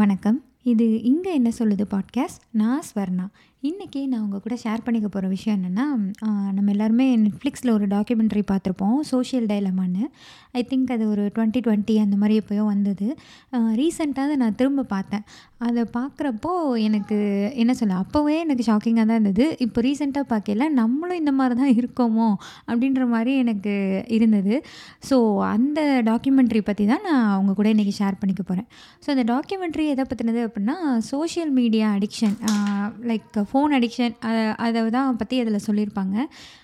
வணக்கம். இது இங்கே என்ன சொல்லுது பாட்காஸ்ட் நான் ஸ்வர்ணா. இன்றைக்கி நான் உங்கள் கூட ஷேர் பண்ணிக்க போகிற விஷயம் என்னென்னா நம்ம எல்லாருமே நெட்ஃப்ளிக்ஸில் ஒரு டாக்குமெண்ட்ரி பார்த்துருப்போம் சோஷியல் டைலமான்னு ஐ திங்க் அது ஒரு டுவெண்ட்டி டுவெண்ட்டி அந்த மாதிரி எப்போயோ வந்தது. ரீசெண்டாக அதை நான் திரும்ப பார்த்தேன். அதை பார்க்குறப்போ எனக்கு என்ன சொல்ல அப்போவே எனக்கு ஷாக்கிங்காக தான் இருந்தது. இப்போ ரீசெண்டாக பார்க்கல நம்மளும் இந்த மாதிரி தான் இருக்கோமோ அப்படின்ற மாதிரி எனக்கு இருந்தது. ஸோ அந்த டாக்குமெண்ட்ரி பற்றி தான் நான் அவங்க கூட இன்றைக்கி ஷேர் பண்ணிக்க போகிறேன் ஸோ அந்த டாக்குமெண்ட்ரி எதை பற்றினது அப்படின்னா social media addiction like phone addiction அதை அதை தான் பற்றி அதில் சொல்லியிருப்பாங்க.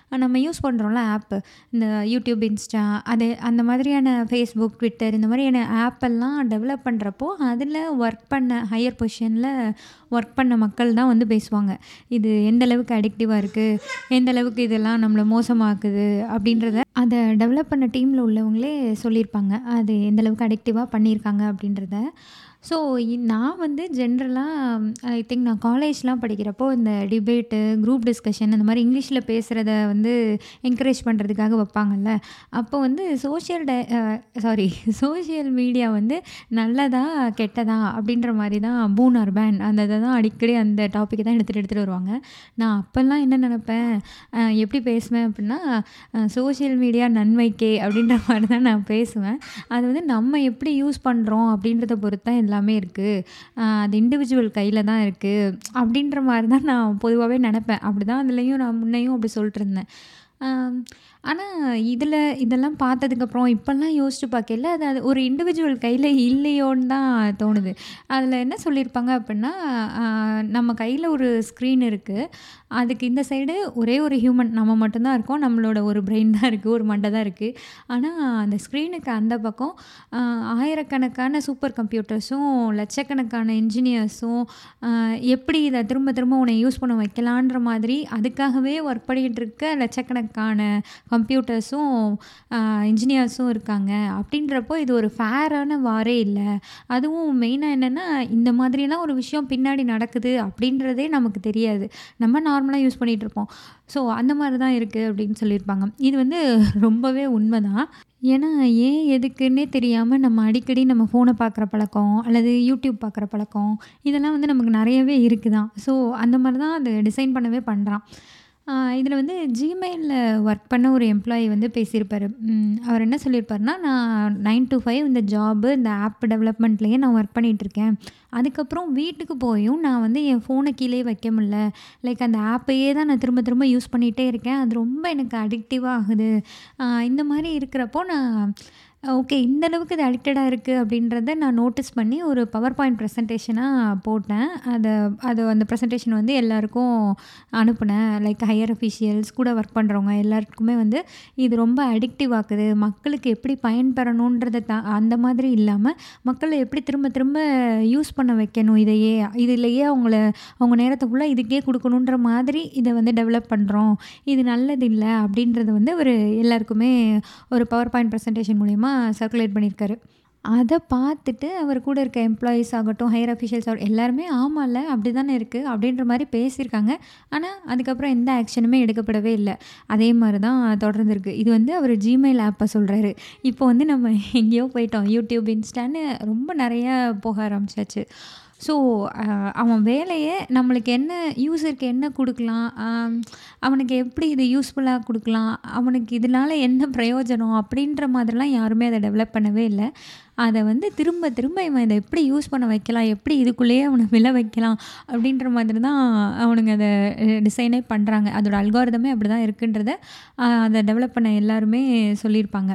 நம்ம யூஸ் பண்ணுறோம்ல ஆப்பு. இந்த யூடியூப் இன்ஸ்டா அது அந்த மாதிரியான ஃபேஸ்புக் ட்விட்டர் இந்த மாதிரியான ஆப்பெல்லாம் டெவலப் பண்ணுறப்போ அதில் ஒர்க் பண்ண ஹையர் பொசிஷனில் ஒர்க் பண்ண மக்கள் தான் வந்து பேசுவாங்க. இது எந்த அளவுக்கு அடிக்டிவாக இருக்குது எந்த அளவுக்கு இதெல்லாம் நம்மளை மோசமாக்குது? அப்படின்றத அதை டெவலப் பண்ண டீமில் உள்ளவங்களே சொல்லியிருப்பாங்க. அது எந்த அளவுக்கு அடிக்டிவாக பண்ணியிருக்காங்க அப்படின்றத. ஸோ நான் வந்து ஜென்ரலாக ஐ திங்க் நான் காலேஜ்லாம் படிக்கிறப்போ இந்த டிபேட்டு குரூப் டிஸ்கஷன் அந்த மாதிரி இங்கிலீஷில் பேசுகிறத வந்து என்கரேஜ் பண்ணுறதுக்காக வைப்பாங்கல்ல. அப்போ வந்து சோஷியல் டை சாரி சோஷியல் மீடியா வந்து நல்லதா கெட்டதா அப்படின்ற மாதிரி தான் பூன் பேன் அந்த இதை தான் அடிக்கடி அந்த டாப்பிக்கை தான் எடுத்துகிட்டு எடுத்துகிட்டு வருவாங்க. நான் அப்போல்லாம் என்ன நினப்பேன்? எப்படி பேசுவேன் அப்படின்னா சோஷியல் மீடியா நன்மைக்கே அப்படின்ற மாதிரி தான் நான் பேசுவேன். அது வந்து நம்ம எப்படி யூஸ் பண்ணுறோம் அப்படின்றத பொறுத்து தான் எல்லாமே இருக்குது அது இண்டிவிஜுவல் கையில் தான் இருக்குது அப்படின்ற மாதிரி தான் நான் பொதுவாகவே நினப்பேன். அப்படி தான் அதுலேயும் நான் முன்னையும் அப்படி சொல்லிட்டு இருந்தேன். ஆனால் இதில் இதெல்லாம் பார்த்ததுக்கப்புறம் இப்போல்லாம் யோசிச்சு பார்க்கல அது அது ஒரு இண்டிவிஜுவல் கையில் இல்லையோன்னு தான் தோணுது. அதில் என்ன சொல்லியிருப்பாங்க அப்படின்னா நம்ம கையில் ஒரு ஸ்க்ரீன் இருக்குது அதுக்கு இந்த சைடு ஒரே ஒரு ஹியூமன் நம்ம மட்டும்தான் இருக்கோம். நம்மளோட ஒரு பிரெயின் தான் இருக்குது ஒரு மண்டை தான் இருக்குது ஆனால் அந்த ஸ்க்ரீனுக்கு அந்த பக்கம் ஆயிரக்கணக்கான சூப்பர் கம்ப்யூட்டர்ஸும் லட்சக்கணக்கான இன்ஜினியர்ஸும் எப்படி இதை திரும்ப திரும்ப உன்னை யூஸ் பண்ண வைக்கலான்ற மாதிரி அதுக்காகவே ஒர்க் பண்ணிகிட்டு இருக்க லட்சக்கணக்கான கம்ப்யூட்டர்ஸும் இன்ஜினியர்ஸும் இருக்காங்க. அப்படின்றப்போ இது ஒரு ஃபேரான வாரே இல்லை. அதுவும் மெயினாக என்னென்னா இந்த மாதிரிலாம் ஒரு விஷயம் பின்னாடி நடக்குது அப்படின்றதே நமக்கு தெரியாது. நம்ம நார்மலாக யூஸ் பண்ணிகிட்ருப்போம் ஸோ அந்த மாதிரி தான் இருக்குது அப்படின்னு சொல்லியிருப்பாங்க. இது வந்து ரொம்பவே உண்மை தான் ஏன்னா ஏன் எதுக்குன்னே தெரியாமல் நம்ம அடிக்கடி நம்ம ஃபோனை பார்க்குற பழக்கம் அல்லது யூடியூப் பார்க்குற பழக்கம் இதெல்லாம் வந்து நமக்கு நிறையவே இருக்குது தான் ஸோ அந்த மாதிரி தான் அது டிசைன் பண்ணவே பண்ணுறான் இதில் வந்து ஜிமெயிலில் ஒர்க் பண்ண ஒரு எம்ப்ளாயி வந்து பேசியிருப்பார். அவர் என்ன சொல்லியிருப்பாருன்னா நான் நைன் டு ஃபைவ் இந்த ஜாபு இந்த ஆப் டெவலப்மெண்ட்லேயே நான் ஒர்க் பண்ணிகிட்ருக்கேன் அதுக்கப்புறம் வீட்டுக்கு போயும் நான் வந்து என் ஃபோனை கீழே வைக்க முடில லைக் அந்த ஆப்பையே தான் நான் திரும்ப திரும்ப யூஸ் பண்ணிகிட்டே இருக்கேன். அது ரொம்ப எனக்கு அடிக்டிவாக ஆகுது. இந்த மாதிரி இருக்கிறப்போ நான் ஓகே இந்த அளவுக்கு இது அடிக்டடாக இருக்குது அப்படின்றத நான் நோட்டீஸ் பண்ணி ஒரு பவர் பாயிண்ட் ப்ரெசன்டேஷனாக போட்டேன். அதை அது அந்த ப்ரெசன்டேஷன் வந்து எல்லாருக்கும் அனுப்புனேன். லைக் ஹையர் அஃபிஷியல்ஸ் கூட ஒர்க் பண்ணுறவங்க எல்லாருக்குமே வந்து இது ரொம்ப அடிக்டிவ் ஆக்குது. மக்களுக்கு எப்படி பயன்பெறணுன்றதை த அந்த மாதிரி இல்லாமல் மக்களை எப்படி திரும்ப திரும்ப யூஸ் பண்ண வைக்கணும் இதையே இதிலேயே அவங்கள அவங்க நேரத்தை ஃபுல்லாக இதுக்கே கொடுக்கணுன்ற மாதிரி இதை வந்து டெவலப் பண்ணுறோம் இது நல்லது இல்லை அப்படின்றத வந்து ஒரு எல்லாருக்குமே ஒரு பவர் பாயிண்ட் ப்ரெசன்டேஷன் மூலிமா சர்க்குலேட் பண்ணியிருக்காரு. அதை பார்த்துட்டு அவர் கூட இருக்க எம்ப்ளாயீஸ் ஆகட்டும் ஹையர் அஃபிஷியல்ஸ் ஆகட்டும் எல்லாருமே ஆமாம்ல அப்படி தானே இருக்குது அப்படின்ற மாதிரி பேசியிருக்காங்க. ஆனால் அதுக்கப்புறம் எந்த ஆக்ஷனுமே எடுக்கப்படவே இல்லை. அதே மாதிரி தான் தொடர்ந்துருக்கு. இது வந்து அவர் ஜிமெயில் ஆப்பை சொல்கிறாரு இப்போ வந்து நம்ம எங்கேயோ போயிட்டோம். யூடியூப் இன்ஸ்டான்னு ரொம்ப நிறைய போக ஆரம்பிச்சாச்சு. ஸோ uh, அவன் வேலையை நம்மளுக்கு என்ன யூஸருக்கு என்ன கொடுக்கலாம்? அவனுக்கு எப்படி இது யூஸ்ஃபுல்லாக கொடுக்கலாம்? அவனுக்கு இதனால் என்ன பிரயோஜனம்? அப்படின்ற மாதிரிலாம் யாருமே அதை டெவலப் பண்ணவே இல்லை. அதை வந்து திரும்ப திரும்ப இவன் இதை எப்படி யூஸ் பண்ண வைக்கலாம்? எப்படி இதுக்குள்ளேயே அவனை விழ வைக்கலாம்? அப்படின்ற மாதிரி தான் அவனுங்க அதை டிசைனே பண்ணுறாங்க அதோட அல்காரதமே அப்படி தான் இருக்குன்றத அதை டெவலப் பண்ண எல்லாருமே சொல்லியிருப்பாங்க.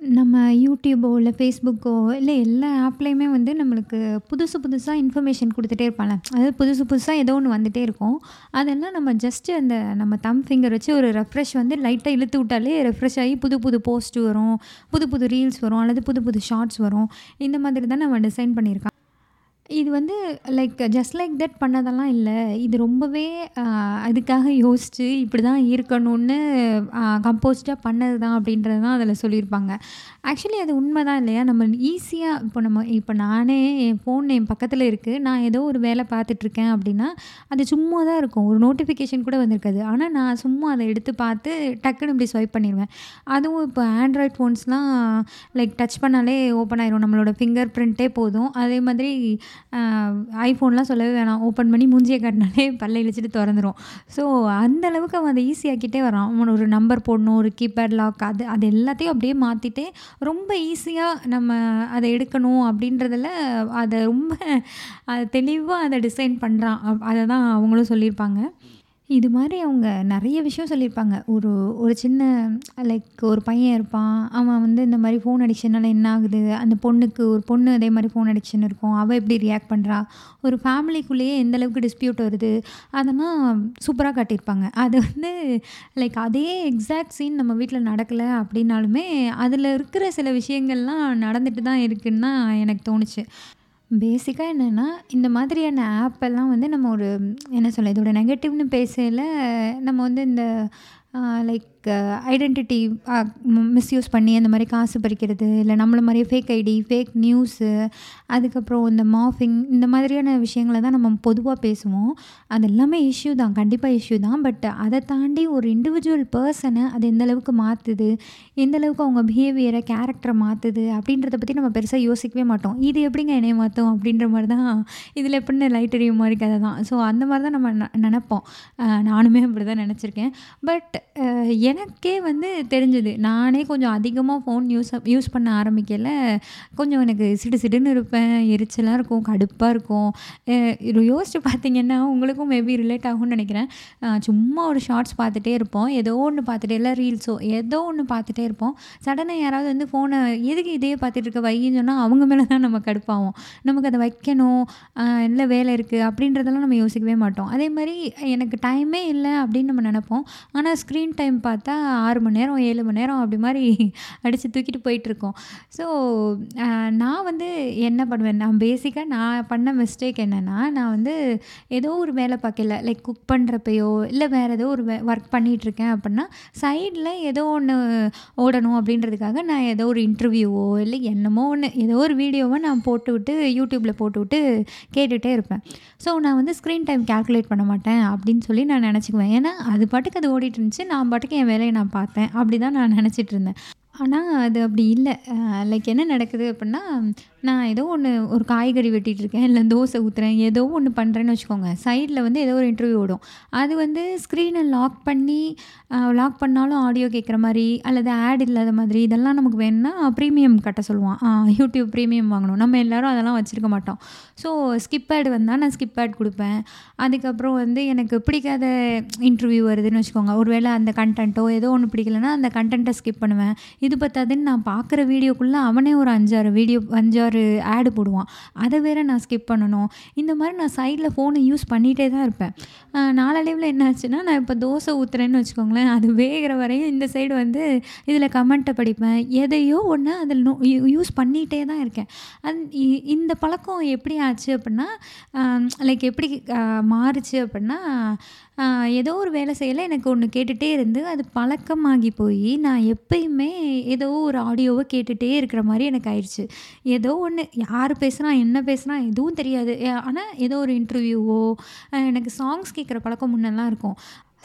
நம்ம யூடியூபோ இல்லை ஃபேஸ்புக்கோ இல்லை எல்லா ஆப்லேயுமே வந்து நம்மளுக்கு புதுசு புதுசாக இன்ஃபர்மேஷன் கொடுத்துட்டே இருப்பாங்க. அதாவது புதுசு புதுசாக ஏதோ ஒன்று வந்துகிட்டே இருக்கும். அதெல்லாம் நம்ம ஜஸ்ட்டு அந்த நம்ம தம் ஃபிங்கர் வச்சு ஒரு ரெஃப்ரெஷ் வந்து லைட்டாக இழுத்து விட்டாலே ரெஃப்ரெஷ் ஆகி புது புது போஸ்ட் வரும். புது புது ரீல்ஸ் வரும். அல்லது புது புது ஷார்ட்ஸ் வரும். இந்த மாதிரி தான் நம்ம டிசைன் பண்ணியிருக்கான் இது வந்து லைக் ஜஸ்ட் லைக் தட் பண்ணதெல்லாம் இல்லை. இது ரொம்பவே அதுக்காக யோசித்து இப்படி தான் இருக்கணும்னு கம்போஸ்டாக பண்ணது தான் அப்படின்றது தான் அதில் சொல்லியிருப்பாங்க. ஆக்சுவலி அது உண்மை தான் இல்லையா? நம்ம ஈஸியாக இப்போ நம்ம இப்போ நானே என் ஃபோன் என் பக்கத்தில் இருக்குது நான் ஏதோ ஒரு வேலை பார்த்துட்ருக்கேன் அப்படின்னா அது சும்மா தான் இருக்கும். ஒரு நோட்டிஃபிகேஷன் கூட வந்திருக்காது. ஆனால் நான் சும்மா அதை எடுத்து பார்த்து டக்குன்னு இப்படி ஸ்வைப் பண்ணிடுவேன். அதுவும் இப்போ ஆண்ட்ராய்ட் ஃபோன்ஸ்லாம் லைக் டச் பண்ணாலே ஓப்பன் ஆயிரும். நம்மளோட ஃபிங்கர் பிரிண்ட்டே போதும். அதே மாதிரி ஐஃபோன்லாம் சொல்லவே வேணாம். ஓப்பன் பண்ணி மூஞ்சியை காட்டினாலே பல்ல இழிச்சிட்டு திறந்துடும் ஸோ அந்த அளவுக்கு அவன் அதை ஈஸியாக்கிட்டே வரான். அவன் ஒரு நம்பர் போடணும் ஒரு கீபேட் லாக் அது அது எல்லாத்தையும் அப்படியே மாற்றிட்டு ரொம்ப ஈஸியாக நம்ம அதை எடுக்கணும் அப்படின்றதில் அதை ரொம்ப அதை தெளிவாக அதை டிசைன் பண்ணுறான் அதை தான் அவங்களும் சொல்லியிருப்பாங்க. இது மாதிரி அவங்க நிறைய விஷயம் சொல்லியிருப்பாங்க. ஒரு ஒரு சின்ன லைக் ஒரு பையன் இருப்பான். அவன் வந்து இந்த மாதிரி ஃபோன் அடிக்ஷனால் என்ன ஆகுது? அந்த பொண்ணுக்கு ஒரு பொண்ணு அதே மாதிரி ஃபோன் அடிக்ஷன் இருக்கும். அவள் எப்படி ரியாக்ட் பண்ணுறா ஒரு ஃபேமிலிக்குள்ளேயே எந்த அளவுக்கு டிஸ்பியூட் வருது? அதெல்லாம் சூப்பராக காட்டியிருப்பாங்க. அது வந்து லைக் அதே எக்ஸாக்ட் சீன் நம்ம வீட்டில் நடக்கலை அப்படின்னாலுமே அதில் இருக்கிற சில விஷயங்கள்லாம் நடந்துட்டு தான் இருக்குன்னு தான் எனக்கு தோணுச்சு. பேசிக்காக என்னென்னா இந்த மாதிரியான ஆப்பெல்லாம் வந்து நம்ம ஒரு என்ன சொல்ல இதோட நெகட்டிவ்னு பேசல நம்ம வந்து இந்த லைக் ஐடென்டிட்டி மிஸ்யூஸ் பண்ணி அந்த மாதிரி காசு பறிக்கிறது இல்லை நம்மள மாதிரியே ஃபேக் ஐடி ஃபேக் நியூஸு அதுக்கப்புறம் இந்த மாஃபிங் இந்த மாதிரியான விஷயங்களை தான் நம்ம பொதுவாக பேசுவோம். அது எல்லாமே இஷ்யூ தான் கண்டிப்பாக இஷ்யூ தான். பட் அதை தாண்டி ஒரு இண்டிவிஜுவல் பர்சனை அது எந்தளவுக்கு மாற்றுது எந்தளவுக்கு அவங்க பிஹேவியரை கேரக்டரை மாற்றுது அப்படின்றத பற்றி நம்ம பெருசாக யோசிக்கவே மாட்டோம். இது எப்படிங்க என்னைய மாற்றும் அப்படின்ற மாதிரி தான் இதில் எப்படின்னு லைட் எரியும் மாதிரி கதை தான். ஸோ அந்த மாதிரி தான் நம்ம ந நினப்போம். நானுமே அப்படி தான் நினச்சிருக்கேன். பட் எனக்கே வந்து தெரிஞ்சது. நானே கொஞ்சம் அதிகமாக ஃபோன் யூஸ் யூஸ் பண்ண ஆரம்பிக்கல. கொஞ்சம் எனக்கு சிடு சிடுன்னு இருப்பேன். எரிச்சலாக இருக்கும் கடுப்பாக இருக்கும். இது யோசிச்சு பார்த்தீங்கன்னா உங்களுக்கும் மேபி ரிலேட் ஆகும்னு நினைக்கிறேன். சும்மா ஒரு ஷார்ட்ஸ் பார்த்துட்டே இருப்போம். ஏதோ ஒன்று பார்த்துட்டே இல்லை ரீல்ஸோ ஏதோ ஒன்று பார்த்துட்டே இருப்போம். சடனாக யாராவது வந்து ஃபோனை எதுக்கு இதே பார்த்துட்டு இருக்க வைன்னு சொன்னால் அவங்க மேலே தான் நம்ம கடுப்பாகும். நமக்கு அதை வைக்கணும். இல்லை வேலை இருக்குது அப்படின்றதெல்லாம் நம்ம யோசிக்கவே மாட்டோம். அதே மாதிரி எனக்கு டைமே இல்லை அப்படின்னு நம்ம நினப்போம். ஆனால் ஸ்க்ரீன் டைம் பார்த்தா ஆறு மணி நேரம் ஏழு மணி நேரம் அப்படி மாதிரி அடித்து தூக்கிட்டு போயிட்டுருக்கோம் ஸோ நான் வந்து என்ன பண்ணுவேன் நான் பேசிக்காக நான் பண்ண மிஸ்டேக் என்னென்னா நான் வந்து ஏதோ ஒரு வேலை பார்க்கல. லைக் குக் பண்ணுறப்பையோ இல்லை வேறு ஏதோ ஒரு ஒர்க் பண்ணிகிட்ருக்கேன் அப்படின்னா சைடில் ஏதோ ஒன்று ஓடணும் அப்படின்றதுக்காக நான் ஏதோ ஒரு இன்டர்வியூவோ இல்லை என்னமோ ஒன்று ஏதோ ஒரு வீடியோவை நான் போட்டு விட்டு யூடியூப்பில் போட்டு விட்டு கேட்டுகிட்டே இருப்பேன். ஸோ நான் வந்து ஸ்க்ரீன் டைம் கேல்குலேட் பண்ண மாட்டேன் அப்படின்னு சொல்லி நான் நினச்சிக்குவேன். ஏன்னா அது பாட்டுக்கு அது ஓடிட்டு இருந்துச்சு. நான் பாட்டுக்கு என் வேலையை நான் பார்த்தேன். அப்படி தான் நான் நினச்சிட்டு இருந்தேன். ஆனால் அது அப்படி இல்லை. லைக் என்ன நடக்குது அப்படின்னா நான் ஏதோ ஒன்று ஒரு காய்கறி வெட்டிகிட்டு இருக்கேன் இல்லை தோசை ஊற்றுறேன் ஏதோ ஒன்று பண்ணுறேன்னு வச்சுக்கோங்க. சைடில் வந்து ஏதோ ஒரு இன்டர்வியூ ஓடும். அது வந்து ஸ்க்ரீனை லாக் பண்ணி லாக் பண்ணாலும் ஆடியோ கேட்குற மாதிரி அல்லது ஆட் இல்லாத மாதிரி இதெல்லாம் நமக்கு வேணும்னா ப்ரீமியம் கட்ட சொல்லுவான். யூடியூப் ப்ரீமியம் வாங்கணும். நம்ம எல்லோரும் அதெல்லாம் வச்சுருக்க மாட்டோம். ஸோ ஸ்கிப் ஆட் வந்தால் நான் ஸ்கிப் ஆட் கொடுப்பேன். அதுக்கப்புறம் வந்து எனக்கு பிடிக்காத இன்டர்வியூ வருதுன்னு வச்சுக்கோங்க. ஒருவேளை அந்த கண்டென்ட்டோ ஏதோ ஒன்று பிடிக்கலன்னா அந்த கண்டென்ட்டை ஸ்கிப் பண்ணுவேன். இது பத்தாதுன்னு நான் பார்க்குற வீடியோக்குள்ளே அவனே ஒரு அஞ்சாறு வீடியோ அஞ்சாறு ஆடு போடுவான். அதை வேறு நான் ஸ்கிப் பண்ணணும். இந்த மாதிரி நான் சைடில் ஃபோனை யூஸ் பண்ணிகிட்டே தான் இருப்பேன். நாளடைவில் என்ன ஆச்சுன்னா நான் இப்போ தோசை ஊற்றுறேன்னு வச்சுக்கோங்களேன். அது வேகிற வரையும் இந்த சைடு வந்து இதில் கமெண்ட்டை படிப்பேன். எதையோ ஒன்று அதில் நோ யூஸ் பண்ணிகிட்டே தான் இருக்கேன். அந் இந்த பழக்கம் எப்படி ஆச்சு அப்படின்னா லைக் எப்படி மாறுச்சு அப்படின்னா ஏதோ ஒரு வேலை செய்யலை எனக்கு ஒன்று கேட்டுகிட்டே இருந்து அது பழக்கமாகி போய் நான் எப்பயுமே ஏதோ ஒரு ஆடியோவை கேட்டுகிட்டே இருக்கிற மாதிரி எனக்கு ஆயிடுச்சு. ஏதோ ஒன்று யார் பேசுனா என்ன பேசுனா எதுவும் தெரியாது. ஆனால் ஏதோ ஒரு இன்டர்வியூவோ எனக்கு சாங்ஸ் கேட்குற பழக்கம் முன்னெல்லாம் இருக்கும்.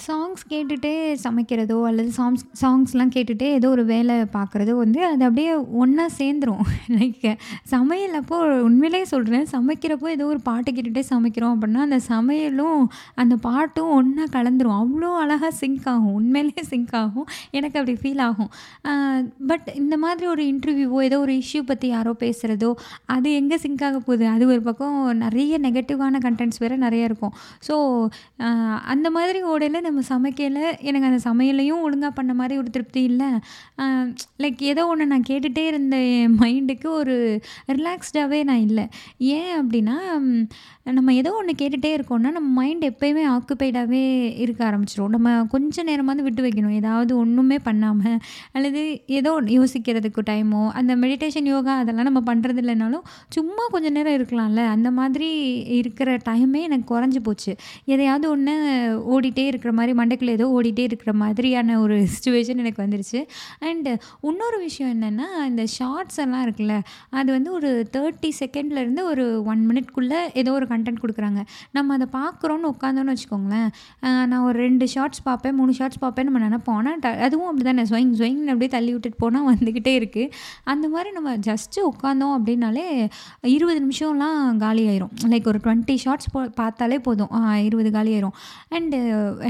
சாங்ஸ் கேட்டுகிட்டே சமைக்கிறதோ அல்லது சாங்ஸ் சாங்ஸ்லாம் கேட்டுகிட்டே ஏதோ ஒரு வேலை பார்க்குறதோ வந்து அது அப்படியே ஒன்றா சேர்ந்துரும். லைக் சமையல் அப்போ உண்மையிலே சொல்கிறேன் சமைக்கிறப்போ ஏதோ ஒரு பாட்டு கேட்டுகிட்டே சமைக்கிறோம் அப்படின்னா அந்த சமையலும் அந்த பாட்டும் ஒன்றா கலந்துரும். அவ்வளோ அழகாக சிங்க் ஆகும். உண்மையிலே சிங்க் ஆகும். எனக்கு அப்படி ஃபீல் ஆகும். பட் இந்த மாதிரி ஒரு இன்டர்வியூவோ ஏதோ ஒரு இஷ்யூ பற்றி யாரோ பேசுகிறதோ அது எங்கே சிங்க் ஆக போகுது? அது ஒரு பக்கம் நிறைய நெகட்டிவான கண்டென்ட்ஸ் வேறு நிறைய இருக்கும். ஸோ அந்த மாதிரி ஓடையில் நம்ம சமைக்கல எனக்கு அந்த சமையலையும் ஒழுங்காக பண்ண மாதிரி ஒரு திருப்தி இல்லை. லைக் ஏதோ ஒன்று நான் கேட்டுகிட்டே இருந்த என் மைண்டுக்கு ஒரு ரிலாக்ஸ்டாகவே நான் இல்லை. ஏன் அப்படின்னா நம்ம ஏதோ ஒன்று கேட்டுகிட்டே இருக்கோம்னா நம்ம மைண்ட் எப்போயுமே ஆக்குப்பைடாகவே இருக்க ஆரம்பிச்சிடும் நம்ம கொஞ்சம் நேரமாவது விட்டு வைக்கணும். ஏதாவது ஒன்றுமே பண்ணாமல் அல்லது ஏதோ யோசிக்கிறதுக்கு டைமோ அந்த மெடிடேஷன் யோகா அதெல்லாம் நம்ம பண்ணுறது இல்லைனாலும் சும்மா கொஞ்சம் நேரம் இருக்கலாம்ல. அந்த மாதிரி இருக்கிற டைமே எனக்கு குறைஞ்சி போச்சு. எதையாவது ஒன்று ஓடிட்டே இருக்கிற மாதிரி மண்டைக்குள்ளே ஏதோ ஓடிட்டே இருக்கிற மாதிரியான ஒரு சுச்சுவேஷன் எனக்கு வந்துருச்சு. அண்டு இன்னொரு விஷயம் என்னென்னா இந்த ஷார்ட்ஸ் எல்லாம் இருக்குல்ல அது வந்து ஒரு தேர்ட்டி செகண்ட்லேருந்து ஒரு ஒன் மினிட்குள்ளே ஏதோ ஒரு கண்டென்ட் கொடுக்குறாங்க. நம்ம அதை பார்க்குறோன்னு உட்காந்தோன்னு வச்சுக்கோங்களேன் நான் ஒரு ரெண்டு ஷார்ட்ஸ் பார்ப்பேன் மூணு ஷார்ட்ஸ் பார்ப்பேன் நம்ம நினப்போம். ஆனால் அதுவும் அப்படி தானே ஸ்வைங் ஸ்வைங்னு அப்படியே தள்ளி விட்டுட்டு போனால் வந்துக்கிட்டே இருக்குது அந்த மாதிரி நம்ம ஜஸ்ட்டு உட்காந்தோம் அப்படின்னாலே இருபது நிமிஷம்லாம் காலி ஆயிரும். லைக் ஒரு டுவெண்ட்டி ஷார்ட்ஸ் போ பார்த்தாலே போதும். இருபது காலி ஆயிரும். அண்டு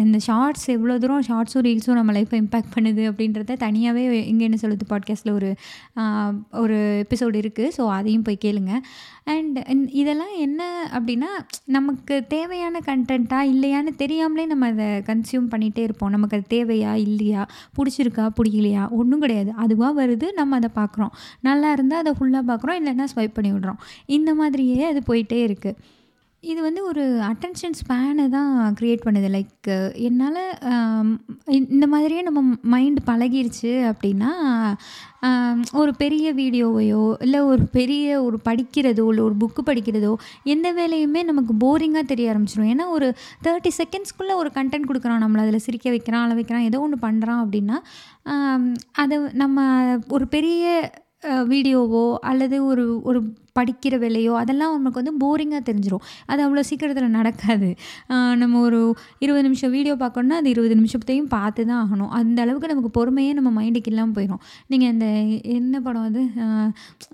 இந்த ஷார்ட்ஸ் எவ்வளோ தூரம் ஷார்ட்ஸும் ரீல்ஸும் நம்ம லைஃப்பை இம்பேக்ட் பண்ணுது அப்படின்றத தனியாகவே இங்கே என்ன சொல்லுது பாட்காஸ்ட்டில் ஒரு ஒரு எபிசோடு இருக்குது ஸோ அதையும் போய் கேளுங்க. அண்ட் இதெல்லாம் என்ன அப்படி அப்படின்னா நமக்கு தேவையான கண்டென்ட்டா இல்லையான்னு தெரியாமலே நம்ம அதை கன்சியூம் பண்ணிகிட்டே இருப்போம். நமக்கு அது தேவையா இல்லையா பிடிச்சிருக்கா பிடிக்கலையா ஒன்றும் கிடையாது. அதுவாக வருது நம்ம அதை பார்க்குறோம். நல்லா இருந்தால் அதை ஃபுல்லாக பார்க்குறோம் இல்லைன்னா ஸ்வைப் பண்ணி விடுறோம். இந்த மாதிரியே அது போயிட்டே இருக்குது இது வந்து ஒரு அட்டென்ஷன் ஸ்பேனை தான் க்ரியேட் பண்ணுது. லைக் என்னால் இந்த மாதிரியே நம்ம மைண்ட் பழகிருச்சு அப்படின்னா ஒரு பெரிய வீடியோவையோ இல்லை ஒரு பெரிய ஒரு படிக்கிறதோ இல்லை ஒரு புக்கு படிக்கிறதோ எந்த வேலையுமே நமக்கு போரிங்காக தெரிய ஆரம்பிச்சிடும் ஏன்னா ஒரு தேர்ட்டி செகண்ட்ஸ்க்குள்ளே ஒரு கண்டென்ட் கொடுக்குறான் நம்மளை அதில் சிரிக்க வைக்கிறான் அழ வைக்கிறான் ஏதோ ஒன்று பண்ணுறான் அப்படின்னா அதை நம்ம ஒரு பெரிய வீடியோவோ அல்லது ஒரு ஒரு படிக்கிற வேலையோ அதெல்லாம் நமக்கு வந்து போரிங்காக தெரிஞ்சிடும் அது அவ்வளோ சீக்கிரத்தில் நடக்காது. நம்ம ஒரு இருபது நிமிஷம் வீடியோ பார்க்கணுன்னா அது இருபது நிமிஷத்தையும் பார்த்து தான் ஆகணும். அந்த அளவுக்கு நமக்கு பொறுமையே நம்ம மைண்டுக்கு இல்லாமல் போயிடும் நீங்கள் இந்த என்ன படம் அது?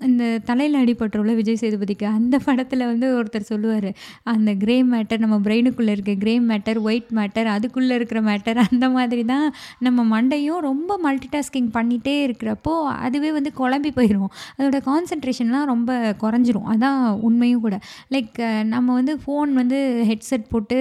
இந்த தலையில் அடிபட்டுள்ள விஜய் சேதுபதிக்கு அந்த படத்தில் வந்து ஒருத்தர் சொல்லுவார் அந்த கிரே மேட்டர் நம்ம பிரெயினுக்குள்ளே இருக்க கிரே மேட்டர் ஒயிட் மேட்டர் அதுக்குள்ளே இருக்கிற மேட்டர் அந்த மாதிரி தான் நம்ம மண்டையும் ரொம்ப மல்டி டாஸ்கிங் பண்ணிகிட்டே இருக்கிறப்போ அதுவே வந்து குழம்பி போயிடும் அதோட கான்சன்ட்ரேஷன்லாம் ரொம்ப குறைஞ்சிரும். அதான் உண்மையும் கூட. லைக் நம்ம வந்து ஃபோன் வந்து ஹெட்செட் போட்டு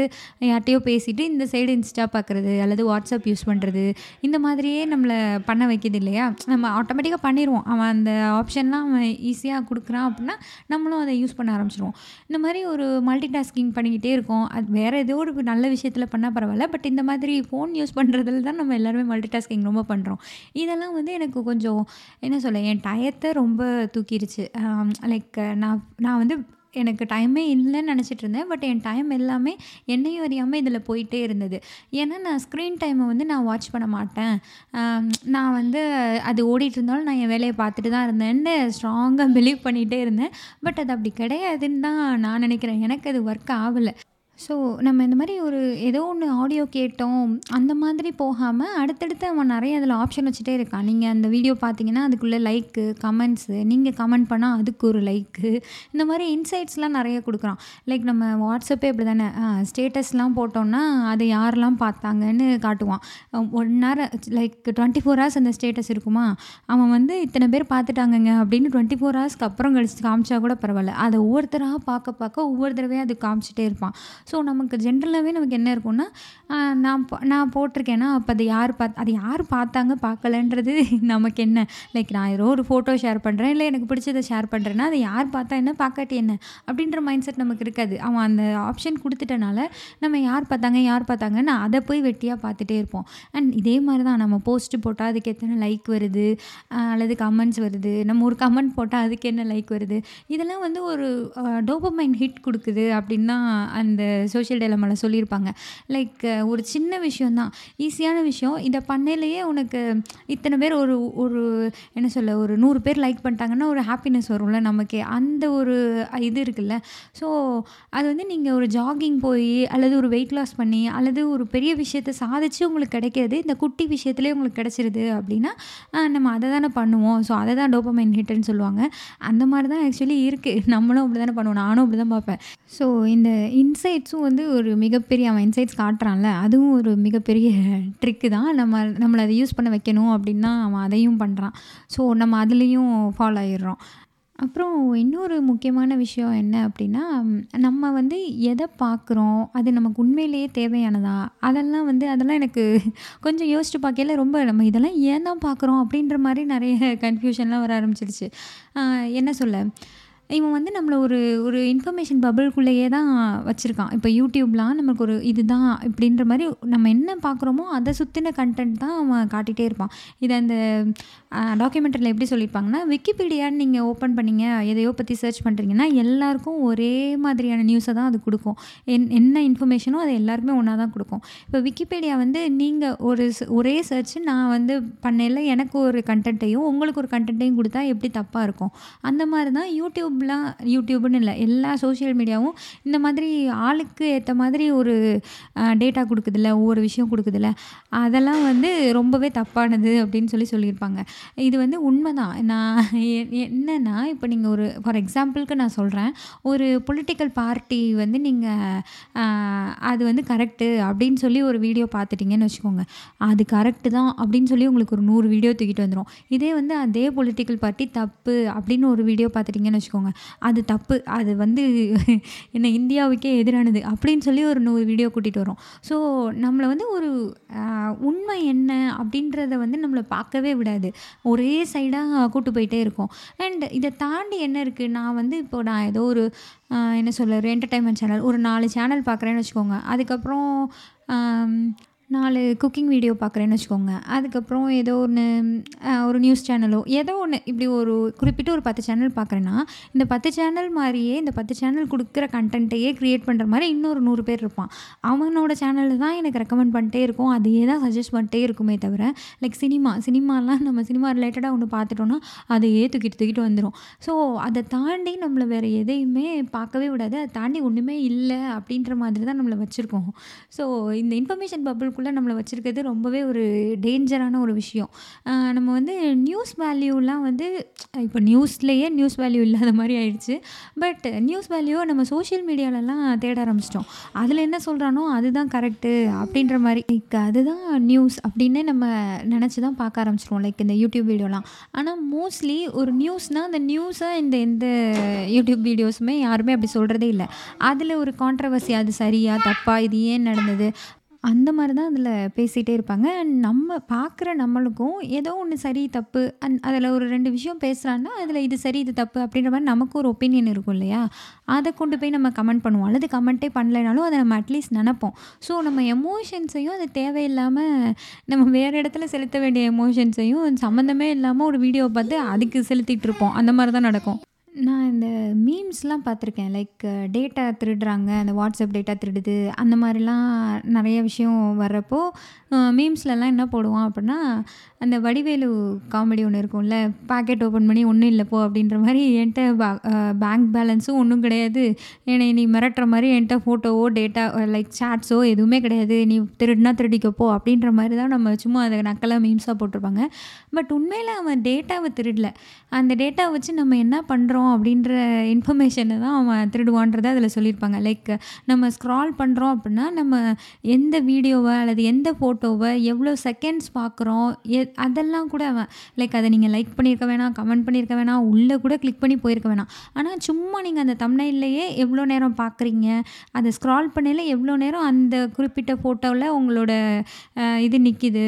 யார்ட்டையோ பேசிவிட்டு இந்த சைடு இன்ஸ்டா பார்க்குறது அல்லது வாட்ஸ்அப் யூஸ் பண்ணுறது இந்த மாதிரியே நம்மளை பண்ண வைக்கிது இல்லையா? நம்ம ஆட்டோமேட்டிக்காக பண்ணிடுவோம் அவன் அந்த ஆப்ஷன்லாம் அவன் ஈஸியாக கொடுக்குறான் அப்படின்னா நம்மளும் அதை யூஸ் பண்ண ஆரம்பிச்சிடுவோம் இந்த மாதிரி ஒரு மல்டி டாஸ்கிங் பண்ணிக்கிட்டே இருக்கோம். அது வேறு ஏதோ ஒரு நல்ல விஷயத்தில் பண்ணால் பரவாயில்ல. பட் இந்த மாதிரி ஃபோன் யூஸ் பண்ணுறதுல தான் நம்ம எல்லாருமே மல்டி டாஸ்கிங் ரொம்ப பண்ணுறோம் இதெல்லாம் வந்து எனக்கு கொஞ்சம் என்ன சொல்ல என் டயத்தை ரொம்ப தூக்கிடுச்சு லைக் நான் நான் வந்து எனக்கு டைமே இல்லைன்னு நினச்சிட்டு இருந்தேன். பட் என் டைம் எல்லாமே என்னையும் அறியாமல் இதில் போயிட்டே இருந்தது. ஏன்னா நான் ஸ்க்ரீன் டைமை வந்து நான் வாட்ச் பண்ண மாட்டேன். நான் வந்து அது ஓடிட்டு இருந்தாலும் நான் என் வேலையை பார்த்துட்டு தான் இருந்தேன்னு ஸ்ட்ராங்காக பிலீவ் பண்ணிகிட்டே இருந்தேன். பட் அது அப்படி கிடையாதுன்னு தான் நான் நினைக்கிறேன். எனக்கு அது ஒர்க் ஆகலை. ஸோ நம்ம இந்த மாதிரி ஒரு ஏதோ ஒன்று ஆடியோ கேட்டோம் அந்த மாதிரி போகாமல் அடுத்தடுத்து அவன் நிறைய அதில் ஆப்ஷன் வச்சுட்டே இருக்கான். நீங்கள் அந்த வீடியோ பார்த்தீங்கன்னா அதுக்குள்ளே லைக்கு கமெண்ட்ஸு நீங்கள் கமெண்ட் பண்ணால் அதுக்கு ஒரு லைக்கு இந்த மாதிரி இன்சைட்ஸ்லாம் நிறைய கொடுக்குறான். லைக் நம்ம வாட்ஸ்அப்பே இப்படி தானே ஸ்டேட்டஸ்லாம் போட்டோம்னா அதை யாரெல்லாம் பார்த்தாங்கன்னு காட்டுவான். One hour like twenty four hours அந்த ஸ்டேட்டஸ் இருக்குமா? அவன் வந்து இத்தனை பேர் பார்த்துட்டாங்கங்க அப்படின்னு டுவெண்ட்டி ஃபோர் ஹவர்ஸ்க்கு அப்புறம் கழிச்சு காமிச்சா கூட பரவாயில்ல. அதை ஒவ்வொருத்தராக பார்க்க பார்க்க ஒவ்வொரு தடவையும் அது காமிச்சிட்டே இருப்பான். ஸோ நமக்கு ஜென்ரலாகவே நமக்கு என்ன இருக்கும்னா நான் நான் போட்டிருக்கேன்னா அப்போ அது யார் பார்த்து அது யார் பார்த்தாங்க பார்க்கலன்றது நமக்கு என்ன? லைக் நான் ஏதோ ஒரு ஃபோட்டோ ஷேர் பண்ணுறேன் இல்லை எனக்கு பிடிச்சதை ஷேர் பண்ணுறேன்னா அதை யார் பார்த்தா என்ன பார்க்காட்டி என்ன? அப்படின்ற மைண்ட் செட் நமக்கு இருக்காது. அவன் அந்த ஆப்ஷன் கொடுத்துட்டனால நம்ம யார் பார்த்தாங்க யார் பார்த்தாங்கன்னு அதை போய் வெட்டியாக பார்த்துட்டே இருப்போம். அண்ட் இதே மாதிரி தான் நம்ம போஸ்ட்டு போட்டால் அதுக்கு எத்தனை லைக் வருது? அல்லது கமெண்ட்ஸ் வருது? நம்ம ஒரு கமெண்ட் போட்டால் அதுக்கு என்ன லைக் வருது? இதெல்லாம் வந்து ஒரு டோபமைன் ஹிட் கொடுக்குது அப்படின்னு தான் அந்த சோஷியல் டெலமாவில் சொல்லியிருப்பாங்க. லைக் ஒரு சின்ன விஷயந்தான் ஈஸியான விஷயம். இதை பண்ணையிலேயே உனக்கு இத்தனை பேர் ஒரு ஒரு என்ன சொல்ல ஒரு நூறு பேர் லைக் பண்ணிட்டாங்கன்னா ஒரு ஹாப்பினஸ் வரும்ல நமக்கு. அந்த ஒரு இது இருக்குல்ல. ஸோ அது வந்து நீங்கள் ஒரு ஜாகிங் போய் அல்லது ஒரு வெயிட் லாஸ் பண்ணி அல்லது ஒரு பெரிய விஷயத்தை சாதிச்சு உங்களுக்கு கிடைக்கிறது இந்த குட்டி விஷயத்துலேயே உங்களுக்கு கிடைச்சிருது அப்படின்னா நம்ம அதை தானே பண்ணுவோம். ஸோ அதை தான் டோப்பமைன் ஹிட்டுன்னு சொல்லுவாங்க. அந்த மாதிரி தான் ஆக்சுவலி இருக்குது நம்மளும் அப்படி தானே பண்ணுவோம். நானும் அப்படி தான் பார்ப்பேன். ஸோ இந்த இன்சைட் இன்சைட்ஸும் வந்து ஒரு மிகப்பெரிய அவன் இன்சைட்ஸ் காட்டுறான்ல அதுவும் ஒரு மிகப்பெரிய ட்ரிக்கு தான். நம்ம நம்மளை அதை யூஸ் பண்ண வைக்கணும் அப்படின்னா அவன் அதையும் பண்ணுறான் ஸோ நம்ம அதுலேயும் ஃபாலோ ஆயிடுறோம். அப்புறம் இன்னொரு முக்கியமான விஷயம் என்ன அப்படின்னா நம்ம வந்து எதை பார்க்குறோம் அது நமக்கு உண்மையிலேயே தேவையானதா? அதெல்லாம் வந்து அதெல்லாம் எனக்கு கொஞ்சம் யோசிச்சு பார்க்கையில ரொம்ப நம்ம இதெல்லாம் ஏன் தான் பார்க்குறோம் அப்படின்ற மாதிரி நிறைய கன்ஃபியூஷன்லாம் வர ஆரம்பிச்சிருச்சு. என்ன சொல்ல? இவன் வந்து நம்மளை ஒரு ஒரு இன்ஃபர்மேஷன் பபிள்குள்ளேயே தான் வச்சுருக்கான். இப்போ யூடியூப்லாம் நமக்கு ஒரு இதுதான் இப்படின்ற மாதிரி நம்ம என்ன பார்க்குறோமோ அதை சுற்றின கண்டென்ட் தான் அவன் காட்டிகிட்டே இருப்பான். இதை அந்த டாக்குமெண்ட்ரியில் எப்படி சொல்லியிருப்பாங்கன்னா விக்கிபீடியான்னு நீங்கள் ஓப்பன் பண்ணீங்க எதையோ பற்றி சர்ச் பண்ணுறீங்கன்னா எல்லாருக்கும் ஒரே மாதிரியான நியூஸை தான் அது கொடுக்கும். என் என்ன இன்ஃபர்மேஷனோ அது எல்லாருக்குமே ஒன்றா தான் கொடுக்கும். இப்போ விக்கிபீடியா வந்து நீங்கள் ஒரு ஒரே சர்ச் நான் வந்து பண்ணையில் எனக்கு ஒரு கண்டென்ட்டையும் உங்களுக்கு ஒரு கண்டென்ட்டையும் கொடுத்தா எப்படி தப்பாக இருக்கும்? அந்த மாதிரி தான் யூடியூப் யூடியூப்லாம் யூடியூப்னு இல்லை எல்லா சோஷியல் மீடியாவும் இந்த மாதிரி ஆளுக்கு ஏற்ற மாதிரி ஒரு டேட்டா கொடுக்குதுல்ல ஒவ்வொரு விஷயம் கொடுக்குதுல்ல அதெல்லாம் வந்து ரொம்பவே தப்பானது அப்படின்னு சொல்லி சொல்லியிருப்பாங்க. இது வந்து உண்மைதான். நான் எ- என்னன்னா இப்போ நீங்கள் ஒரு ஃபார் எக்ஸாம்பிளுக்கு நான் சொல்கிறேன் ஒரு பொலிட்டிக்கல் பார்ட்டி வந்து நீங்கள் அது வந்து கரெக்டு அப்படின்னு சொல்லி ஒரு வீடியோ பார்த்துட்டீங்கன்னு வச்சுக்கோங்க. அது கரெக்டு தான் அப்படின்னு சொல்லி உங்களுக்கு ஒரு நூறு வீடியோ தூக்கிட்டு வந்துடும் இதே வந்து அதே பொலிட்டிக்கல் பார்ட்டி தப்பு அப்படின்னு ஒரு வீடியோ பார்த்துட்டீங்கன்னு வச்சுக்கோங்க. அது தப்பு. அது வந்து என்ன இந்தியாவுக்கே எதிரானது அப்படின்னு சொல்லி ஒரு நூறு வீடியோ கூட்டிகிட்டு வரும் ஸோ நம்மளை வந்து ஒரு உண்மை என்ன அப்படின்றத வந்து நம்மளை பார்க்கவே விடாது. ஒரே சைடாக கூட்டு போயிட்டே இருக்கும். அண்ட் இதை தாண்டி என்ன இருக்குது நான் வந்து இப்போ நான் ஏதோ ஒரு என்ன சொல்ல ஒரு என்டர்டைன்மெண்ட் சேனல் ஒரு நாலு சேனல் பார்க்குறேன்னு வச்சுக்கோங்க. அதுக்கப்புறம் நாலு குக்கிங் வீடியோ பார்க்குறேன்னு வச்சுக்கோங்க. அதுக்கப்புறம் ஏதோ ஒன்று ஒரு நியூஸ் சேனலோ ஏதோ ஒன்று இப்படி ஒரு குறிப்பிட்டு ஒரு பத்து சேனல் பார்க்குறேன்னா இந்த பத்து சேனல் மாதிரியே இந்த பத்து சேனல் கொடுக்குற கண்டென்ட்டையே க்ரியேட் பண்ணுற மாதிரி இன்னொரு நூறு பேர் இருப்பான். அவனோட சேனல் தான் எனக்கு ரெக்கமெண்ட் பண்ணிட்டே இருக்கும். அதையே தான் சஜஸ்ட் பண்ணிட்டே இருக்குமே தவிர லைக் சினிமா சினிமாலாம் நம்ம சினிமா ரிலேட்டடாக ஒன்று பார்த்துட்டோன்னா அதையே தூக்கிட்டு தூக்கிட்டு வந்துடும் ஸோ அதை தாண்டி நம்மளை வேறு எதையுமே பார்க்கவே விடாது. அதை தாண்டி ஒன்றுமே இல்லை அப்படின்ற மாதிரி தான் நம்மளை வச்சுருக்கோம். ஸோ இந்த இன்ஃபர்மேஷன் பபிள்குள்ளே நம்மளை வச்சுருக்கிறது ரொம்பவே ஒரு டேஞ்சரான ஒரு விஷயம். நம்ம வந்து நியூஸ் வேல்யூலாம் வந்து இப்போ நியூஸ்லேயே நியூஸ் வேல்யூ இல்லாத மாதிரி ஆயிடுச்சு. பட் நியூஸ் வேல்யூவை நம்ம சோஷியல் மீடியாலலாம் தேட ஆரம்பிச்சிட்டோம். அதில் என்ன சொல்கிறானோ அதுதான் கரெக்டு அப்படின்ற மாதிரி. லைக் அதுதான் நியூஸ் அப்படின்னு நம்ம நினச்சி தான் பார்க்க ஆரம்பிச்சிருவோம். லைக் இந்த யூடியூப் வீடியோலாம். ஆனால் மோஸ்ட்லி ஒரு நியூஸ்னால் அந்த நியூஸாக இந்த எந்த யூடியூப் வீடியோஸுமே யாருமே அப்படி சொல்கிறதே இல்லை. அதில் ஒரு கான்ட்ரவர்சி அது சரியா தப்பா இது ஏன் நடந்தது? அந்த மாதிரி தான் அதில் பேசிகிட்டே இருப்பாங்க. நம்ம பார்க்குற நம்மளுக்கும் ஏதோ ஒன்று சரி தப்பு அந் அதில் ஒரு ரெண்டு விஷயம் பேசுகிறான்னா அதில் இது சரி இது தப்பு அப்படின்ற மாதிரி நமக்கு ஒரு ஒப்பீனியன் இருக்கும் இல்லையா? அதை கொண்டு போய் நம்ம கமெண்ட் பண்ணுவோம். அல்லது கமெண்ட்டே பண்ணலைனாலும் அதை நம்ம அட்லீஸ்ட் நினைப்போம். ஸோ நம்ம எமோஷன்ஸையும் அது தேவையில்லாமல் நம்ம வேறு இடத்துல செலுத்த வேண்டிய எமோஷன்ஸையும் சம்மந்தமே இல்லாமல் ஒரு வீடியோ பார்த்து அதுக்கு செலுத்திட்டு இருப்போம். அந்த மாதிரி தான் நடக்கும். நான் இந்த மீம்ஸ்லாம் பார்த்துருக்கேன். லைக் டேட்டா திருடுறாங்க. அந்த வாட்ஸ்அப் டேட்டா திருடுது. அந்த மாதிரிலாம் நிறைய விஷயம் வர்றப்போ மீம்ஸ்லலாம் என்ன போடுவான் அப்படின்னா அந்த வடிவேலு காமெடி ஒன்று இருக்கும்ல பாக்கெட் ஓப்பன் பண்ணி ஒன்றும் இல்லை போ அப்படின்ற மாதிரி என்கிட்ட பேங்க் பேலன்ஸும் ஒன்றும் கிடையாது. என்னை நீ மிரட்டுற மாதிரி என்கிட்ட ஃபோட்டோவோ டேட்டா லைக் சாட்ஸோ எதுவுமே கிடையாது. நீ திருடினா திருடிக்கப்போ அப்படின்ற மாதிரி தான் நம்ம சும்மா அதை நக்கலாக மீம்ஸாக போட்டிருப்பாங்க. பட் உண்மையில் அவன் டேட்டாவை திருடல. அந்த டேட்டாவை வச்சு நம்ம என்ன பண்ணுறோம் அப்படின்ற இன்ஃபர்மேஷனை தான் அவன் திருடுவான்றதை அதில் சொல்லியிருப்பாங்க. லைக் நம்ம ஸ்க்ரால் பண்ணுறோம் அப்படின்னா நம்ம எந்த வீடியோவை அல்லது எந்த ஃபோட்டோ ஃபோட்டோவை எவ்வளோ செகண்ட்ஸ் பார்க்குறோம்? எ அதெல்லாம் கூட அவன் லைக் அதை நீங்கள் லைக் பண்ணியிருக்க வேணாம் கமெண்ட் பண்ணியிருக்க வேணாம் உள்ளே கூட கிளிக் பண்ணி போயிருக்க வேணாம். ஆனால் சும்மா நீங்கள் அந்த தம்னையிலேயே எவ்வளோ நேரம் பார்க்குறீங்க? அதை ஸ்க்ரால் பண்ணையில் எவ்வளோ நேரம் அந்த குறிப்பிட்ட ஃபோட்டோவில் உங்களோட இது நிற்கிது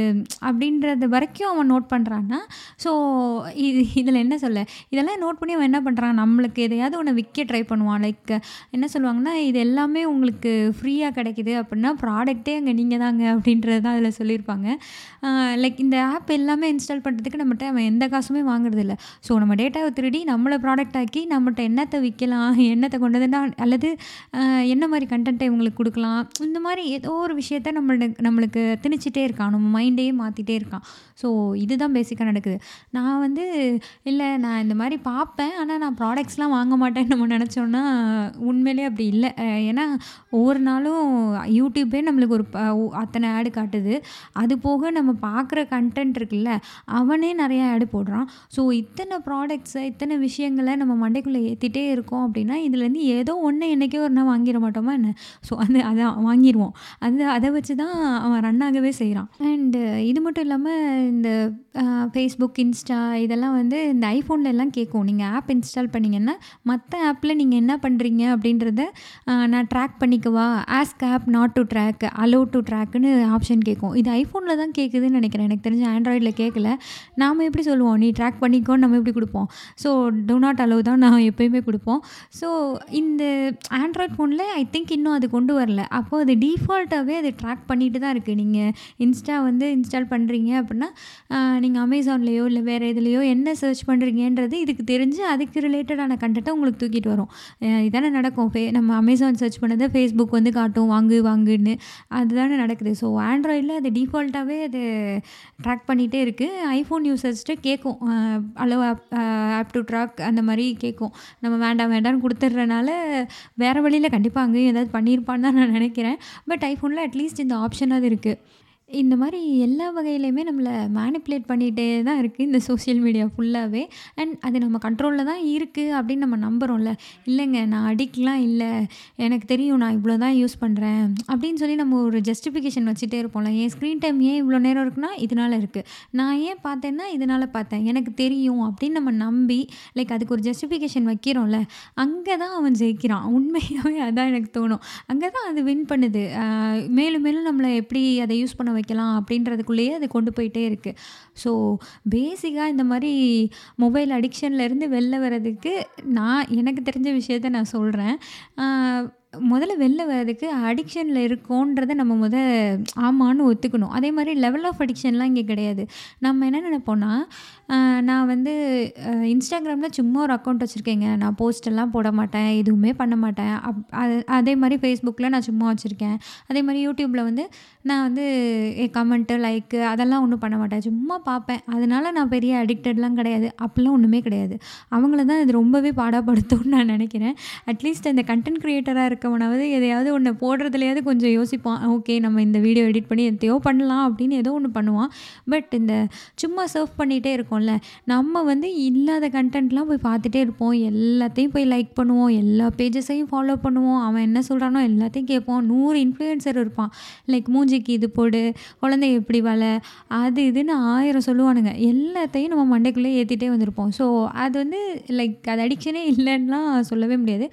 அப்படின்றது வரைக்கும் அவன் நோட் பண்ணுறான்னா ஸோ இது இதில் என்ன சொல்ல? இதெல்லாம் நோட் பண்ணி அவன் என்ன பண்ணுறான் நம்மளுக்கு எதையாவது ஒன்று விற்க ட்ரை பண்ணுவான். லைக் என்ன சொல்லுவாங்கன்னா இது எல்லாமே உங்களுக்கு ஃப்ரீயாக கிடைக்குது அப்படின்னா ப்ராடக்ட்டே அங்கே நீங்கள் தாங்க அப்படின்றது தான் அதில் சொல்லியிருப்பாங்க. லைக் இந்த ஆப் எல்லாமே இன்ஸ்டால் பண்ணுறதுக்கு நம்மகிட்ட அவன் எந்த காசுமே வாங்குறது இல்லை. ஸோ நம்ம டேட்டாவை திருடி நம்மளை ப்ராடக்ட் ஆக்கி நம்மகிட்ட என்னத்தை விற்கலாம் என்னத்தை கொண்டு வந்துட்டா அல்லது என்ன மாதிரி கண்டென்ட்டை இவங்களுக்கு கொடுக்கலாம் இந்த மாதிரி ஏதோ ஒரு விஷயத்த நம்மளுக்கு நம்மளுக்கு திணிச்சிட்டே இருக்கான் நம்ம மைண்டையே மாற்றிட்டே இருக்கான். ஸோ இதுதான் பேசிக்காக நடக்குது. நான் வந்து இல்லை நான் இந்த மாதிரி பார்ப்பேன் ஆனால் நான் ப்ராடக்ட்ஸ்லாம் வாங்க மாட்டேன்னு நம்ம நினச்சோன்னா உண்மையிலே அப்படி இல்லை. ஏன்னா ஒவ்வொரு நாளும் யூடியூப்பே நம்மளுக்கு ஒரு ப- அத்தனை ஆடு காட்டுது. அது போக நம்ம பார்க்குற கண்டென்ட் இருக்குல்ல அவனே நிறையா ஆடு போடுறான். ஸோ இத்தனை ப்ராடக்ட்ஸை இத்தனை விஷயங்களை நம்ம மண்டைக்குள்ளே ஏற்றிட்டே இருக்கோம் அப்படின்னா இதுலேருந்து ஏதோ ஒன்று என்றைக்கே ஒரு நாள் வாங்கிட மாட்டோமா என்ன? ஸோ அது அதை வாங்கிடுவோம். அது அதை வச்சு தான் அவன் ரன் ஆகவே செய்கிறான் அண்டு இது மட்டும் இல்லாமல் இந்த ஃபேஸ்புக் இன்ஸ்டா இதெல்லாம் வந்து இந்த ஐஃபோனில் எல்லாம் கேட்கும் நீங்கள் ஆப் இன்ஸ்டால் பண்ணிங்கன்னா மற்ற ஆப்பில் நீங்கள் என்ன பண்ணுறீங்க அப்படின்றத நான் track பண்ணிக்கவா? Ask app not to track allow to ட்ராக்னு option கேட்கும் இது ஐஃபோனில் தான் கேட்குதுன்னு நினைக்கிறேன். எனக்கு தெரிஞ்சு ஆண்ட்ராய்டில் கேட்கல நாம் எப்படி சொல்லுவோம்? நீ ட்ராக் பண்ணிக்கோன்னு நம்ம எப்படி கொடுப்போம்? ஸோ டோ நாட் அலோவ் தான் நான் எப்போயுமே கொடுப்போம். ஸோ இந்த ஆண்ட்ராய்ட் ஃபோனில் ஐ திங்க் இன்னும் அது கொண்டு வரல. அப்போது அது டீஃபால்ட்டாகவே அது ட்ராக் பண்ணிட்டு தான் இருக்குது நீங்கள் இன்ஸ்டா வந்து இன்ஸ்டால் பண்ணுறீங்க அப்படின்னா நீங்கள் அமேசான்லேயோ இல்லை வேறு இதுலேயோ என்ன சர்ச் பண்ணுறீங்கன்றது இதுக்கு தெரிஞ்சு அதுக்கு ரிலேட்டடான கண்டென்ட்டை உங்களுக்கு தூக்கிட்டு வரும். இதானே நடக்கும். ஃபே நம்ம அமேசான் சர்ச் பண்ணதை ஃபேஸ்புக் வந்து காட்டும். வாங்கு வாங்குன்னு. அதுதானே நடக்குது. ஸோ ஆண்ட்ராய்டில் அது டிஃபால்ட்டாகவே அது ட்ராக் பண்ணிகிட்டே இருக்குது ஐஃபோன் யூசர்ஸ்ட்டு கேட்கும் அளவு ஆப் டு ட்ராக் அந்த மாதிரி கேட்கும் நம்ம வேண்டாம் வேண்டாம்னு கொடுத்துட்றனால வேறு வழியில் கண்டிப்பாக அங்கேயும் ஏதாவது பண்ணியிருப்பான்னு தான் நான் நினைக்கிறேன். பட் ஐஃபோனில் அட்லீஸ்ட் இந்த ஆப்ஷனாவது இருக்குது இந்த மாதிரி எல்லா வகையிலையுமே நம்மளை மேனிப்புலேட் பண்ணிகிட்டே தான் இருக்குது இந்த சோஷியல் மீடியா ஃபுல்லாகவே அண்ட் அது நம்ம கண்ட்ரோலில் தான் இருக்குது அப்படின்னு நம்ம நம்புகிறோம்ல இல்லைங்க நான் அடிக்ட்லாம் இல்லை. எனக்கு தெரியும் நான் இவ்வளோ தான் யூஸ் பண்ணுறேன் அப்படின்னு சொல்லி நம்ம ஒரு ஜஸ்டிஃபிகேஷன் வச்சுட்டே இருப்போம்ல. என் ஸ்க்ரீன் டைம் ஏன் இவ்வளோ நேரம் இருக்குன்னா இதனால் இருக்குது நான் ஏன் பார்த்தேன்னா இதனால் பார்த்தேன். எனக்கு தெரியும் அப்படின்னு நம்ம நம்பி லைக் அதுக்கு ஒரு ஜஸ்டிஃபிகேஷன் வைக்கிறோம்ல. அங்கே தான் அவன் ஜெயிக்கிறான். உண்மையாகவே அதான் எனக்கு தோணும். அங்கே தான் அது வின் பண்ணுது. மேலும் மேலும் நம்மளை எப்படி அதை யூஸ் பண்ண வைக்கலாம் அப்படின்றதுக்குள்ளேயே அது கொண்டு போயிட்டே இருக்குது ஸோ பேசிக்காக இந்த மாதிரி மொபைல் அடிக்ஷன்லேருந்து வெளில வர்றதுக்கு நான் எனக்கு தெரிஞ்ச விஷயத்த நான் சொல்கிறேன் முதல்ல வெளில வர்றதுக்கு அடிக்ஷனில் இருக்கோன்றதை நம்ம முத ஆமான்னு ஒத்துக்கணும். அதே மாதிரி லெவல் ஆஃப் அடிக்ஷன்லாம் இங்கே கிடையாது. நம்ம என்ன நினைப்போம்னா நான் வந்து இன்ஸ்டாகிராமில் சும்மா ஒரு அக்கௌண்ட் வச்சுருக்கேங்க. நான் போஸ்டெல்லாம் போட மாட்டேன் எதுவுமே பண்ண மாட்டேன். அப் அது அதே மாதிரி ஃபேஸ்புக்கில் நான் சும்மா வச்சுருக்கேன். அதே மாதிரி யூடியூப்பில் வந்து நான் வந்து கமெண்ட்டு லைக்கு அதெல்லாம் ஒன்றும் பண்ண மாட்டேன். சும்மா பார்ப்பேன். அதனால நான் பெரிய அடிக்டட்லாம் கிடையாது. அப்படிலாம் ஒன்றுமே கிடையாது. அவங்கள தான் இது ரொம்பவே பாடப்படுத்தும்னு நான் நினைக்கிறேன். அட்லீஸ்ட் அந்த கண்டென்ட் க்ரியேட்டராக இருக்கவனாவது எதையாவது ஒன்று போடுறதுலையாவது கொஞ்சம் யோசிப்பான். ஓகே நம்ம இந்த வீடியோ எடிட் பண்ணி எத்தையோ பண்ணலாம் அப்படின்னு ஏதோ ஒன்று பண்ணுவான். பட் இந்த சும்மா சர்வ் பண்ணிகிட்டே இருக்கோம்ல நம்ம வந்து இல்லாத கண்டென்ட்லாம் போய் பார்த்துட்டே இருப்போம். எல்லாத்தையும் போய் லைக் பண்ணுவோம். எல்லா பேஜஸையும் ஃபாலோ பண்ணுவோம். அவன் என்ன சொல்கிறானோ எல்லாத்தையும் கேட்போம் நூறு இன்ஃப்ளூயன்சர் இருப்பான். லைக் மூஞ்சி குழந்தைக்கு இது போடு குழந்தை எப்படி வள அது இதுன்னு ஆயிரம் சொல்லுவானுங்க. எல்லாத்தையும் நம்ம மண்டைக்குள்ளே ஏற்றிட்டே வந்திருப்போம். ஸோ அது வந்து லைக் அது அடிக்ஷனே இல்லைன்னுலாம் சொல்லவே முடியாது.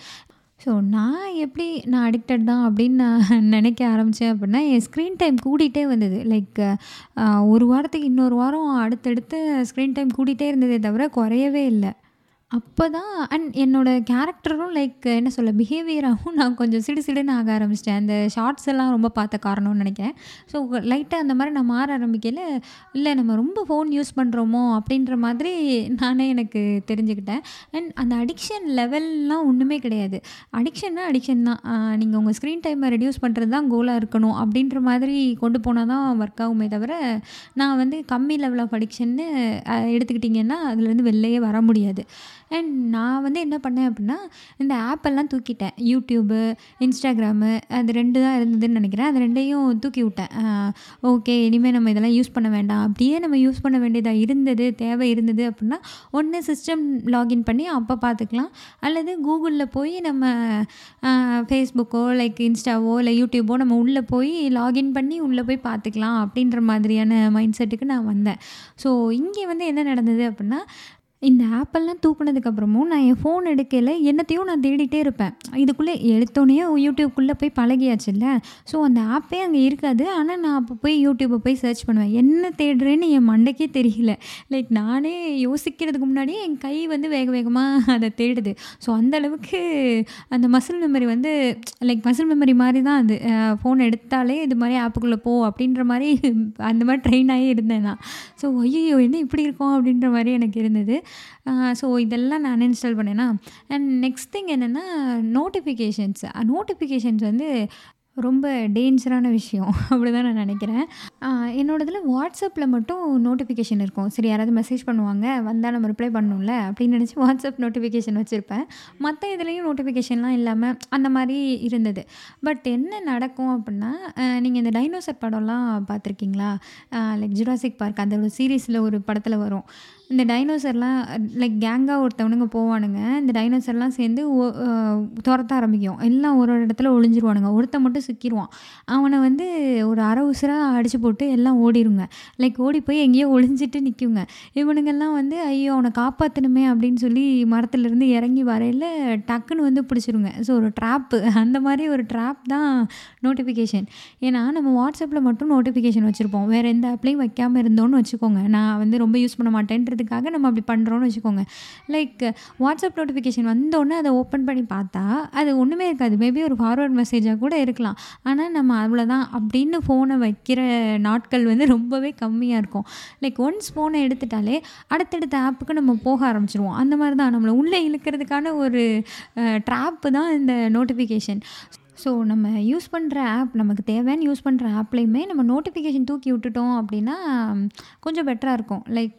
ஸோ நான் எப்படி நான் அடிக்டட் தான் அப்படின்னு நான் நினைக்க ஆரம்பித்தேன் அப்படின்னா என் ஸ்க்ரீன் டைம் கூடிகிட்டே வந்தது. லைக் ஒரு வாரத்துக்கு இன்னொரு வாரம் அடுத்தடுத்து ஸ்க்ரீன் டைம் கூடிகிட்டே இருந்ததே தவிர குறையவே இல்லை. அப்போ தான் அண்ட் என்னோடய கேரக்டரும் லைக் என்ன சொல்ல பிஹேவியராகவும் நான் கொஞ்சம் சிடு சிடுன்னு ஆக ஆரம்பிச்சிட்டேன். அந்த ஷார்ட்ஸ் எல்லாம் ரொம்ப பார்த்த காரணம்னு நினைக்கிறேன். ஸோ லைட்டாக அந்த மாதிரி நான் மாற ஆரம்பிக்கல. இல்லை நம்ம ரொம்ப ஃபோன் யூஸ் பண்ணுறோமோ அப்படின்ற மாதிரி நானே எனக்கு தெரிஞ்சுக்கிட்டேன். அண்ட் அந்த அடிக்ஷன் லெவல்லாம் ஒன்றுமே கிடையாது. அடிக்ஷன்னா அடிக்ஷன் தான். நீங்கள் உங்கள் ஸ்க்ரீன் டைமை ரெடியூஸ் பண்ணுறது தான் கோலாக இருக்கணும் அப்படின்ற மாதிரி கொண்டு போனால் தான் ஒர்க் ஆகுமே தவிர நான் வந்து கம்மி லெவல் ஆஃப் அடிக்ஷன்னு எடுத்துக்கிட்டிங்கன்னா அதுலேருந்து வெளிலையே வர முடியாது. அண்ட் நான் வந்து என்ன பண்ணேன் அப்படின்னா இந்த ஆப்பெல்லாம் தூக்கிட்டேன். யூடியூபு இன்ஸ்டாகிராமு அது ரெண்டு தான் இருந்ததுன்னு நினைக்கிறேன். அது ரெண்டையும் தூக்கி விட்டேன். ஓகே இனிமேல் நம்ம இதெல்லாம் யூஸ் பண்ண வேண்டாம். அப்படியே நம்ம யூஸ் பண்ண வேண்டியதாக இருந்தது தேவை இருந்தது அப்படின்னா ஒன்று சிஸ்டம் லாகின் பண்ணி அப்போ பார்த்துக்கலாம் அல்லது கூகுளில் போய் நம்ம ஃபேஸ்புக்கோ லைக் இன்ஸ்டாவோ இல்லை யூடியூபோ நம்ம உள்ளே போய் லாகின் பண்ணி உள்ளே போய் பார்த்துக்கலாம் அப்படின்ற மாதிரியான மைண்ட் செட்டுக்கு நான் வந்தேன். ஸோ இங்கே வந்து என்ன நடந்தது அப்படின்னா இந்த ஆப்பெல்லாம் தூக்குனதுக்கப்புறமும் நான் என் ஃபோன் எடுக்கையில் என்னத்தையும் நான் தேடிட்டே இருப்பேன். இதுக்குள்ளே எடுத்தோடனே யூடியூப்குள்ளே போய் பழகியாச்சுல்ல? ஸோ அந்த ஆப்பே அங்கே இருக்காது. ஆனால் நான் அப்போ போய் யூடியூப்பை போய் சர்ச் பண்ணுவேன். என்ன தேடுறேன்னு என் மண்டைக்கே தெரியல. லைக் நானே யோசிக்கிறதுக்கு முன்னாடியே என் கை வந்து வேக வேகமாக அதை தேடுது. ஸோ அந்தளவுக்கு அந்த மசில் மெமரி வந்து லைக் மசில் மெமரி மாதிரி தான் அது. ஃபோன் எடுத்தாலே இது மாதிரி ஆப்புக்குள்ளே போ அப்படின்ற மாதிரி அந்த மாதிரி ட்ரெயின் ஆகி இருந்தேன் நான். ஸோ ஐயோ என்ன இப்படி இருக்கும் அப்படின்ற மாதிரி எனக்கு இருந்தது. ஸோ இதெல்லாம் நான் இன்ஸ்டால் பண்ணேன்னா அண்ட் நெக்ஸ்ட் திங் என்னென்னா நோட்டிஃபிகேஷன்ஸ் நோட்டிஃபிகேஷன்ஸ் வந்து ரொம்ப டேஞ்சரான விஷயம். அப்படி தான் நான் நினைக்கிறேன். என்னோடதில் வாட்ஸ்அப்பில் மட்டும் நோட்டிஃபிகேஷன் இருக்கும். சரி யாராவது மெசேஜ் பண்ணுவாங்க வந்தால் நம்ம ரிப்ளை பண்ணணும்ல அப்படின்னு நினச்சி வாட்ஸ்அப் நோட்டிஃபிகேஷன் வச்சுருப்பேன். மற்ற இதுலேயும் நோட்டிஃபிகேஷன்லாம் இல்லாமல் அந்த மாதிரி இருந்தது. பட் என்ன நடக்கும் அப்படின்னா நீங்கள் இந்த டைனோசர் படம்லாம் பார்த்துருக்கீங்களா? லைக் ஜுராசிக் பார்க் அந்த ஒரு சீரீஸில் ஒரு படத்தில் வரும். இந்த டைனோசர்லாம் லைக் கேங்காக ஒருத்தவனுங்க போவானுங்க இந்த டைனோசர்லாம் சேர்ந்து ஒ- துரத்த ஆரம்பிக்கும். எல்லாம் ஒரு ஒரு இடத்துல ஒளிஞ்சிருவானுங்க. ஒருத்தன் மட்டும் சிக்கிடுவான் அவனை வந்து ஒரு அரை உசுராக அடிச்சு போட்டு எல்லாம் ஓடிருங்க. லைக் ஓடி போய் எங்கேயோ ஒளிஞ்சிட்டு நிற்குங்க இவனுங்கெல்லாம் வந்து ஐயோ அவனை காப்பாற்றணுமே அப்படின்னு சொல்லி மரத்துலேருந்து இறங்கி வரையில் டக்குன்னு வந்து பிடிச்சிருங்க. ஸோ ஒரு ட்ராப்பு அந்த மாதிரி ஒரு ட்ராப் தான் நோட்டிஃபிகேஷன் ஏன்னா நம்ம வாட்ஸ்அப்பில் மட்டும் நோட்டிஃபிகேஷன் வச்சுருப்போம். வேறு எந்த ஆப்லையும் வைக்காமல் இருந்தோன்னு வச்சுக்கோங்க. நான் வந்து ரொம்ப யூஸ் பண்ண மாட்டேன்றதுக்காக நம்ம அப்படி பண்ணுறோன்னு வச்சுக்கோங்க. லைக் வாட்ஸ்அப் நோட்டிஃபிகேஷன் வந்தோடனே அதை ஓப்பன் பண்ணி பார்த்தா அது ஒன்றுமே இருக்காது. மேபி ஒரு ஃபார்வர்ட் மெசேஜாக கூட இருக்கலாம். ஆனால் நம்ம அவ்வளோதான் அப்படின்னு ஃபோனை வைக்கிற நாட்கள் வந்து ரொம்பவே கம்மியாக இருக்கும். லைக் ஒன்ஸ் ஃபோனை எடுத்துட்டாலே அடுத்தடுத்த ஆப்புக்கு நம்ம போக ஆரம்பிச்சிருவோம். அந்த மாதிரி தான் நம்மளை உள்ளே இழுக்கிறதுக்கான ஒரு ட்ராப்பு தான் இந்த நோட்டிஃபிகேஷன் ஸோ நம்ம யூஸ் பண்ணுற ஆப் நமக்கு தேவைன்னு யூஸ் பண்ணுற ஆப்லேயுமே நம்ம நோட்டிஃபிகேஷன் தூக்கி விட்டுட்டோம் அப்படின்னா கொஞ்சம் பெட்டராக இருக்கும். லைக்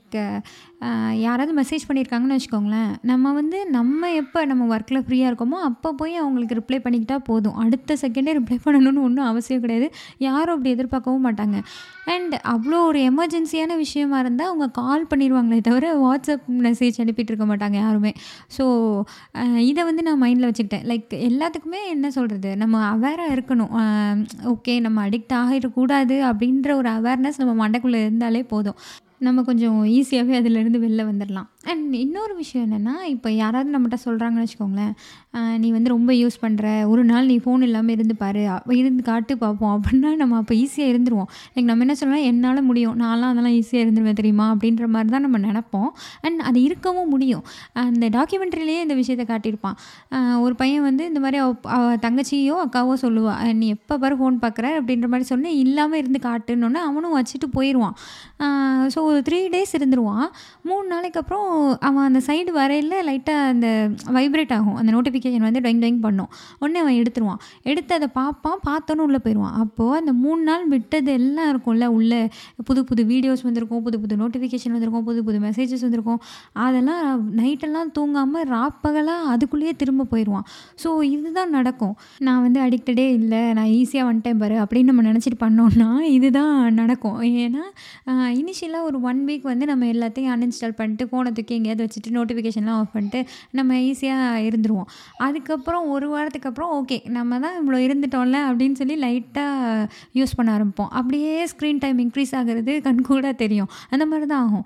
யாராவது மெசேஜ் பண்ணியிருக்காங்கன்னு வச்சுக்கோங்களேன். நம்ம வந்து நம்ம எப்போ நம்ம ஒர்க்கில் ஃப்ரீயாக இருக்கோமோ அப்போ போய் அவங்களுக்கு ரிப்ளை பண்ணிக்கிட்டால் போதும். அடுத்த செகண்டே ரிப்ளை பண்ணணும்னு ஒன்றும் அவசியம் கிடையாது. யாரும் அப்படி எதிர்பார்க்கவும் மாட்டாங்க. அண்ட் அவ்வளோ ஒரு எமர்ஜென்சியான விஷயமா இருந்தால் அவங்க கால் பண்ணிடுவாங்களே தவிர வாட்ஸ்அப் மெசேஜ் அனுப்பிட்டு இருக்க மாட்டாங்க யாருமே. ஸோ இதை வந்து நான் மைண்டில் வச்சுக்கிட்டேன். லைக் எல்லாத்துக்குமே என்ன சொல்கிறது நம்ம அவேராக இருக்கணும். ஓகே நம்ம அடிக்ட் ஆகிடக்கூடாது அப்படின்ற ஒரு அவேர்னஸ் நம்ம மண்டைக்குள்ளே இருந்தாலே போதும். நம்ம கொஞ்சம் ஈஸியாகவே அதிலேருந்து வெளில வந்துடலாம் அண்ட் இன்னொரு விஷயம் என்னென்னா இப்போ யாராவது நம்மகிட்ட சொல்கிறாங்கன்னு வச்சுக்கோங்களேன் நீ வந்து ரொம்ப யூஸ் பண்ணுற ஒரு நாள் நீ ஃபோன் இல்லாமல் இருந்து பாரு இருந்து காட்டு பார்ப்போம் அப்படின்னா நம்ம அப்போ ஈஸியாக இருந்துருவோம். லைக் நம்ம என்ன சொல்லலாம் என்னால் முடியும் நான்லாம் அதெல்லாம் ஈஸியாக இருந்துருவேன் தெரியுமா? அப்படின்ற மாதிரி தான் நம்ம நினப்போம். அண்ட் அது இருக்கவும் முடியும். அந்த டாக்குமெண்ட்ரிலேயே இந்த விஷயத்தை காட்டியிருப்பான். ஒரு பையன் வந்து இந்த மாதிரி அவ தங்கச்சியோ அக்காவோ சொல்லுவாள் நீ எப்போ பாரு ஃபோன் பார்க்குற அப்படின்ற மாதிரி சொன்னேன் இல்லாமல் இருந்து காட்டுன்னொன்னே அவனும் வச்சுட்டு போயிடுவான் ஸோ ஒரு த்ரீ டேஸ் இருந்துருவான். மூணு நாளைக்கு அப்புறம் அவன் அந்த சைடு வரையில் லைட்டாக அந்த வைப்ரேட் ஆகும். அந்த நோட்டிஃபிகேஷன் வந்து டொயிங் டொயிங் பண்ணும். உடனே அவன் எடுத்துருவான். எடுத்து அதை பார்ப்பான். பார்த்தோன்னு உள்ளே போயிடுவான். அப்போது அந்த மூணு நாள் விட்டது எல்லாம் இருக்கும்ல உள்ளே புது புது வீடியோஸ் வந்திருக்கும் புது புது நோட்டிஃபிகேஷன் வந்திருக்கும் புது புது மெசேஜஸ் வந்திருக்கும். அதெல்லாம் நைட்டெல்லாம் தூங்காமல் ராப்பகலாக அதுக்குள்ளேயே திரும்ப போயிடுவான். ஸோ இதுதான் நடக்கும். நான் வந்து அடிக்டடே இல்லை. நான் ஈஸியாக வந்துட்டேன் பாரு அப்படின்னு நம்ம நினச்சிட்டு பண்ணோம்னா இதுதான் நடக்கும். ஏன்னா இனிஷியலாக ஒரு ஒன் வீக் வந்து நம்ம எல்லாத்தையும் அன்இன்ஸ்டால் பண்ணிட்டு ஃபோனை தூக்கி எங்கேயாவது வச்சுட்டு நோட்டிஃபிகேஷன்லாம் ஆஃப் பண்ணிட்டு நம்ம ஈஸியாக இருந்துருவோம். அதுக்கப்புறம் ஒரு வாரத்துக்கு அப்புறம் ஓகே நம்ம தான் இவ்வளோ இருந்துட்டோம்ல அப்படின்னு சொல்லி லைட்டாக யூஸ் பண்ண ஆரம்பிப்போம். அப்படியே ஸ்க்ரீன் டைம் இன்க்ரீஸ் ஆகிறது கண்கூட தெரியும். அந்த மாதிரி தான் ஆகும்.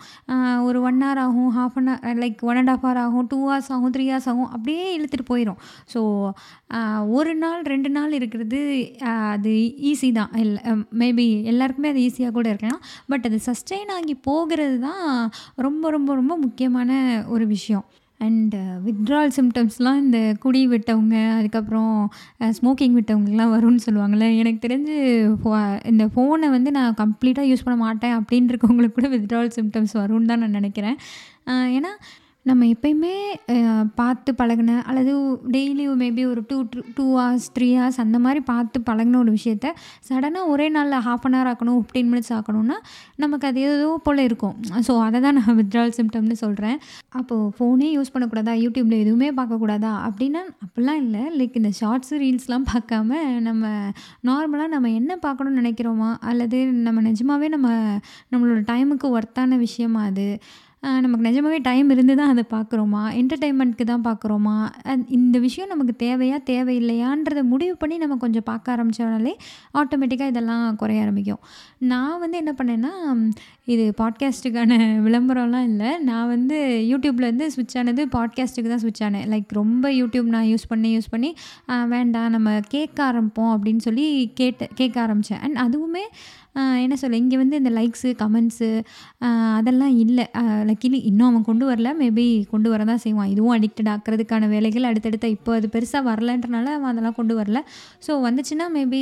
ஒரு ஒன் ஹவர் ஆகும் half an hour like one and half hour ஆகும் டூ ஹவர்ஸ் ஆகும் த்ரீ ஹவர்ஸ் ஆகும் அப்படியே இழுத்துட்டு போயிடும் ஸோ ஒரு நாள் ரெண்டு நாள் இருக்கிறது அது ஈஸி தான். இல்லை மேபி எல்லாருக்குமே அது ஈஸியாக கூட இருக்கலாம். பட் அது சஸ்டெயின் ஆகி போகிறது தான் ரொம்ப ரொம்ப ரொம்ப முக்கியம். முக்கியமான ஒரு விஷயம். அண்ட் வித்ட்ரால் சிம்டம்ஸ்லாம் இந்த குடி விட்டவங்க அதுக்கப்புறம் uh, ஸ்மோக்கிங் விட்டவங்கலாம் வரும்னு சொல்லுவாங்கள்ல எனக்கு தெரிஞ்சு ஃபோ- இந்த ஃபோனை வந்து நான் கம்ப்ளீட்டாக யூஸ் பண்ண மாட்டேன் அப்படின்றவங்களுக்கு கூட வித்ட்ரால் சிம்டம்ஸ் வரும்னு தான் நான் நினைக்கிறேன். ஏன்னா நம்ம எப்பயுமே பார்த்து பழகின அல்லது டெய்லி மேபி ஒரு two two hours three hours அந்த மாதிரி பார்த்து பழகின ஒரு விஷயத்த சடனாக ஒரே நாளில் ஹாஃப் அன் ஹவர் ஆக்கணும் ஃபிஃப்டீன் மினிட்ஸ் ஆக்கணும்னா நமக்கு அது ஏதோ போல் இருக்கும். ஸோ அதை தான் நான் வித்ட்ரால் சிம்டம்னு சொல்கிறேன் அப்போது ஃபோனே யூஸ் பண்ணக்கூடாதா? யூடியூப்பில் எதுவுமே பார்க்கக்கூடாதா? அப்படின்னா அப்படிலாம் இல்லை. லைக் இந்த ஷார்ட்ஸ் ரீல்ஸ்லாம் பார்க்காம நம்ம நார்மலாக நம்ம என்ன பார்க்கணும்னு நினைக்கிறோமா? அல்லது நம்ம நிஜமாவே நம்ம நம்மளோட டைமுக்கு ஒர்த்தான விஷயமா அது? நமக்கு நிஜமாவே டைம் இருந்து தான் அதை பார்க்குறோமா? என்டர்டெயின்மெண்ட்க்கு தான் பார்க்குறோமா? இந்த விஷயம் நமக்கு தேவையா தேவையில்லையான்றதை முடிவு பண்ணி நம்ம கொஞ்சம் பார்க்க ஆரம்பித்தோனாலே ஆட்டோமேட்டிக்காக இதெல்லாம் குறைய ஆரம்பிக்கும். நான் வந்து என்ன பண்ணேன்னா இது பாட்காஸ்ட்டுக்கான விளம்பரம்லாம் இல்லை. நான் வந்து யூடியூப்லேருந்து ஸ்விட்ச் ஆனது பாட்காஸ்ட்டுக்கு தான் ஸ்விட்ச் ஆனேன். லைக் ரொம்ப யூடியூப் நான் யூஸ் பண்ணி யூஸ் பண்ணி வேண்டாம் நம்ம கேட்க ஆரம்பிப்போம் அப்படின்னு சொல்லி கேட்டு கேட்க ஆரம்பித்தேன் அண்ட் அதுவுமே என்ன சொல்ல இங்கே வந்து இந்த லைக்ஸு கமெண்ட்ஸு அதெல்லாம் இல்லை. லைக் இனி இன்னும் அவன் கொண்டு வரல. மேபி கொண்டு வர தான் செய்வான். இதுவும் அடிக்டட் ஆக்கிறதுக்கான வேலைகள் அடுத்தடுத்த இப்போ அது பெருசாக வரலன்றனால அவன் அதெல்லாம் கொண்டு வரல. ஸோ வந்துச்சுன்னா மேபி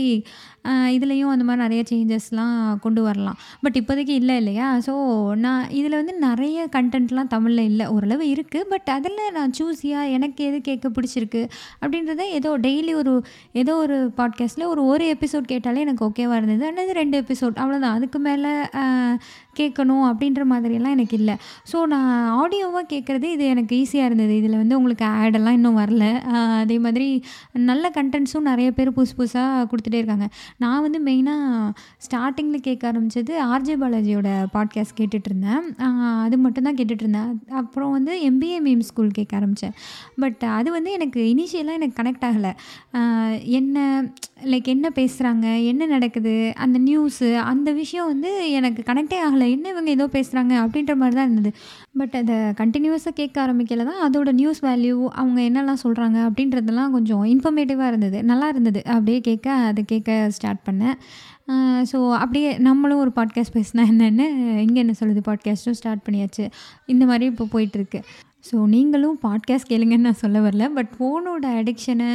இதுலேயும் அந்த மாதிரி நிறைய சேஞ்சஸ்லாம் கொண்டு வரலாம். பட் இப்போதைக்கு இல்லை இல்லையா? ஸோ நான் இதில் வந்து நிறைய கண்டென்ட்லாம் தமிழில் இல்லை. ஓரளவு இருக்குது பட் அதில் நான் சூஸியாக எனக்கு எது கேட்க பிடிச்சிருக்கு அப்படின்றத ஏதோ டெய்லி ஒரு ஏதோ ஒரு பாட்காஸ்ட்டில் ஒரு ஒரு எபிசோட் கேட்டாலே எனக்கு ஓகேவாக இருந்தது. அல்லது ரெண்டு எபிசோட் அவ்வளோதான் அதுக்கு மேலே கேட்கணும் அப்படின்ற மாதிரியெல்லாம் எனக்கு இல்லை. ஸோ நான் ஆடியோவாக கேட்குறது இது எனக்கு ஈஸியாக இருந்தது. இதில் வந்து உங்களுக்கு ஆடெல்லாம் இன்னும் வரல. அதே மாதிரி நல்ல கண்டென்ட்ஸும் நிறைய பேர் புதுசு புதுசாக கொடுத்துட்டே இருக்காங்க. நான் வந்து மெயினாக ஸ்டார்டிங்கில் கேட்க ஆரம்பித்தது ஆர்ஜே பாலாஜியோட பாட்காஸ்ட் கேட்டுட்ருந்தேன் அது மட்டும் தான் கேட்டுட்ருந்தேன் அப்புறம் வந்து எம்பிஏ மீம் ஸ்கூல் கேட்க ஆரம்பித்தேன் பட் அது வந்து எனக்கு இனிஷியலாக எனக்கு கனெக்ட் ஆகலை. என்ன லைக் என்ன பேசுகிறாங்க என்ன நடக்குது அந்த நியூஸு அந்த விஷயம் வந்து எனக்கு கனெக்டே ஆகலை. என்ன இவங்க ஏதோ பேசுகிறாங்க அப்படின்ற மாதிரி தான் இருந்தது. பட் அதை கண்டினியூஸாக கேட்க ஆரம்பிக்கல தான் அதோட நியூஸ் வேல்யூ அவங்க என்னெல்லாம் சொல்கிறாங்க அப்படின்றதெல்லாம் கொஞ்சம் இன்ஃபர்மேட்டிவாக இருந்தது. நல்லா இருந்தது. அப்படியே கேட்க அதை கேட்க ஸ்டார்ட் பண்ணேன். ஸோ அப்படியே நம்மளும் ஒரு பாட்காஸ்ட் பேசினா என்னென்னு இங்கே என்ன சொல்லுது? பாட்காஸ்ட்டும் ஸ்டார்ட் பண்ணியாச்சு. இந்த மாதிரி இப்போ போயிட்டுருக்கு ஸோ நீங்களும் பாட்காஸ்ட் கேளுங்கன்னு நான் சொல்ல வரல பட் ஃபோனோட அடிக்ஷனை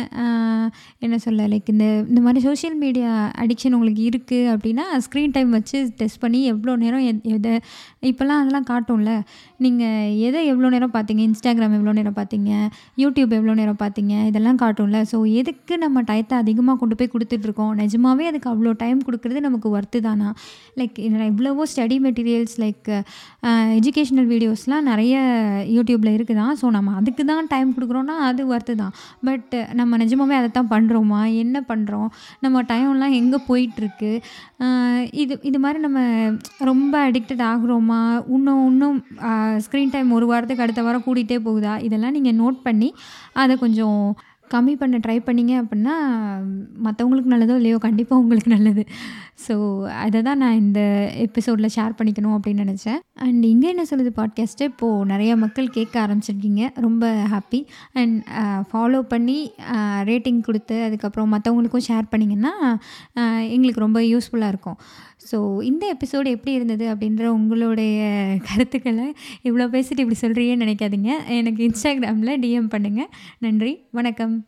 என்ன சொல்ல லைக் இந்த இந்த மாதிரி சோஷியல் மீடியா அடிக்ஷன் உங்களுக்கு இருக்குது அப்படின்னா ஸ்க்ரீன் டைம் வச்சு டெஸ்ட் பண்ணி எவ்வளோ நேரம் எதை இப்போல்லாம் அதெல்லாம் காட்டும்ல. நீங்கள் எதை எவ்வளோ நேரம் பார்த்தீங்க? இன்ஸ்டாகிராம் எவ்வளோ நேரம் பார்த்தீங்க? யூடியூப் எவ்வளோ நேரம் பார்த்தீங்க? இதெல்லாம் காட்டும்ல. ஸோ எதுக்கு நம்ம டயத்தை அதிகமாக கொண்டு போய் கொடுத்துட்ருக்கோம் நிஜமாவே அதுக்கு அவ்வளோ டைம் கொடுக்குறது நமக்கு ஒர்த்து தானா? லைக் இவ்வளவோ ஸ்டடி மெட்டீரியல்ஸ் லைக் எஜுகேஷ்னல் வீடியோஸ்லாம் நிறைய யூடியூப்பில் இருக்குது? தான் ஸோ நம்ம அதுக்கு தான் டைம் கொடுக்குறோன்னா அது ஒர்த்து தான். பட் நம்ம நிஜமாவே அதை தான் பண்ணுறோமா என்ன பண்ணுறோம் நம்ம டைம்லாம் எங்கே போயிட்டுருக்கு? இது இது மாதிரி நம்ம ரொம்ப அடிக்டட் ஆகுறோமா? இன்னும் இன்னும் ஸ்க்ரீன் டைம் ஒரு வாரத்துக்கு அடுத்த வாரம் கூட்டிகிட்டே போகுதா? இதெல்லாம் நீங்கள் நோட் பண்ணி அதை கொஞ்சம் கம்மி பண்ண ட்ரை பண்ணிங்க அப்படின்னா மற்றவங்களுக்கு நல்லதோ இல்லையோ கண்டிப்பாக உங்களுக்கு நல்லது. ஸோ அதை தான் நான் இந்த எபிசோடில் ஷேர் பண்ணிக்கணும் அப்படின்னு நினச்சேன். அண்ட் இங்கே என்ன சொல்லுது பாட்காஸ்ட்டு இப்போது நிறைய மக்கள் கேட்க ஆரம்பிச்சிருக்கீங்க. ரொம்ப ஹாப்பி அண்ட் ஃபாலோ பண்ணி ரேட்டிங் கொடுத்து அதுக்கப்புறம் மற்றவங்களுக்கும் ஷேர் பண்ணிங்கன்னா எங்களுக்கு ரொம்ப யூஸ்ஃபுல்லாக இருக்கும். ஸோ இந்த எபிசோடு எப்படி இருந்தது அப்படின்ற உங்களுடைய கருத்துக்களை இவ்வளோ பேசிட்டு இப்படி சொல்கிறியே நினைக்காதீங்க. எனக்கு இன்ஸ்டாகிராமில் டிஎம் பண்ணுங்கள் நன்றி. வணக்கம்.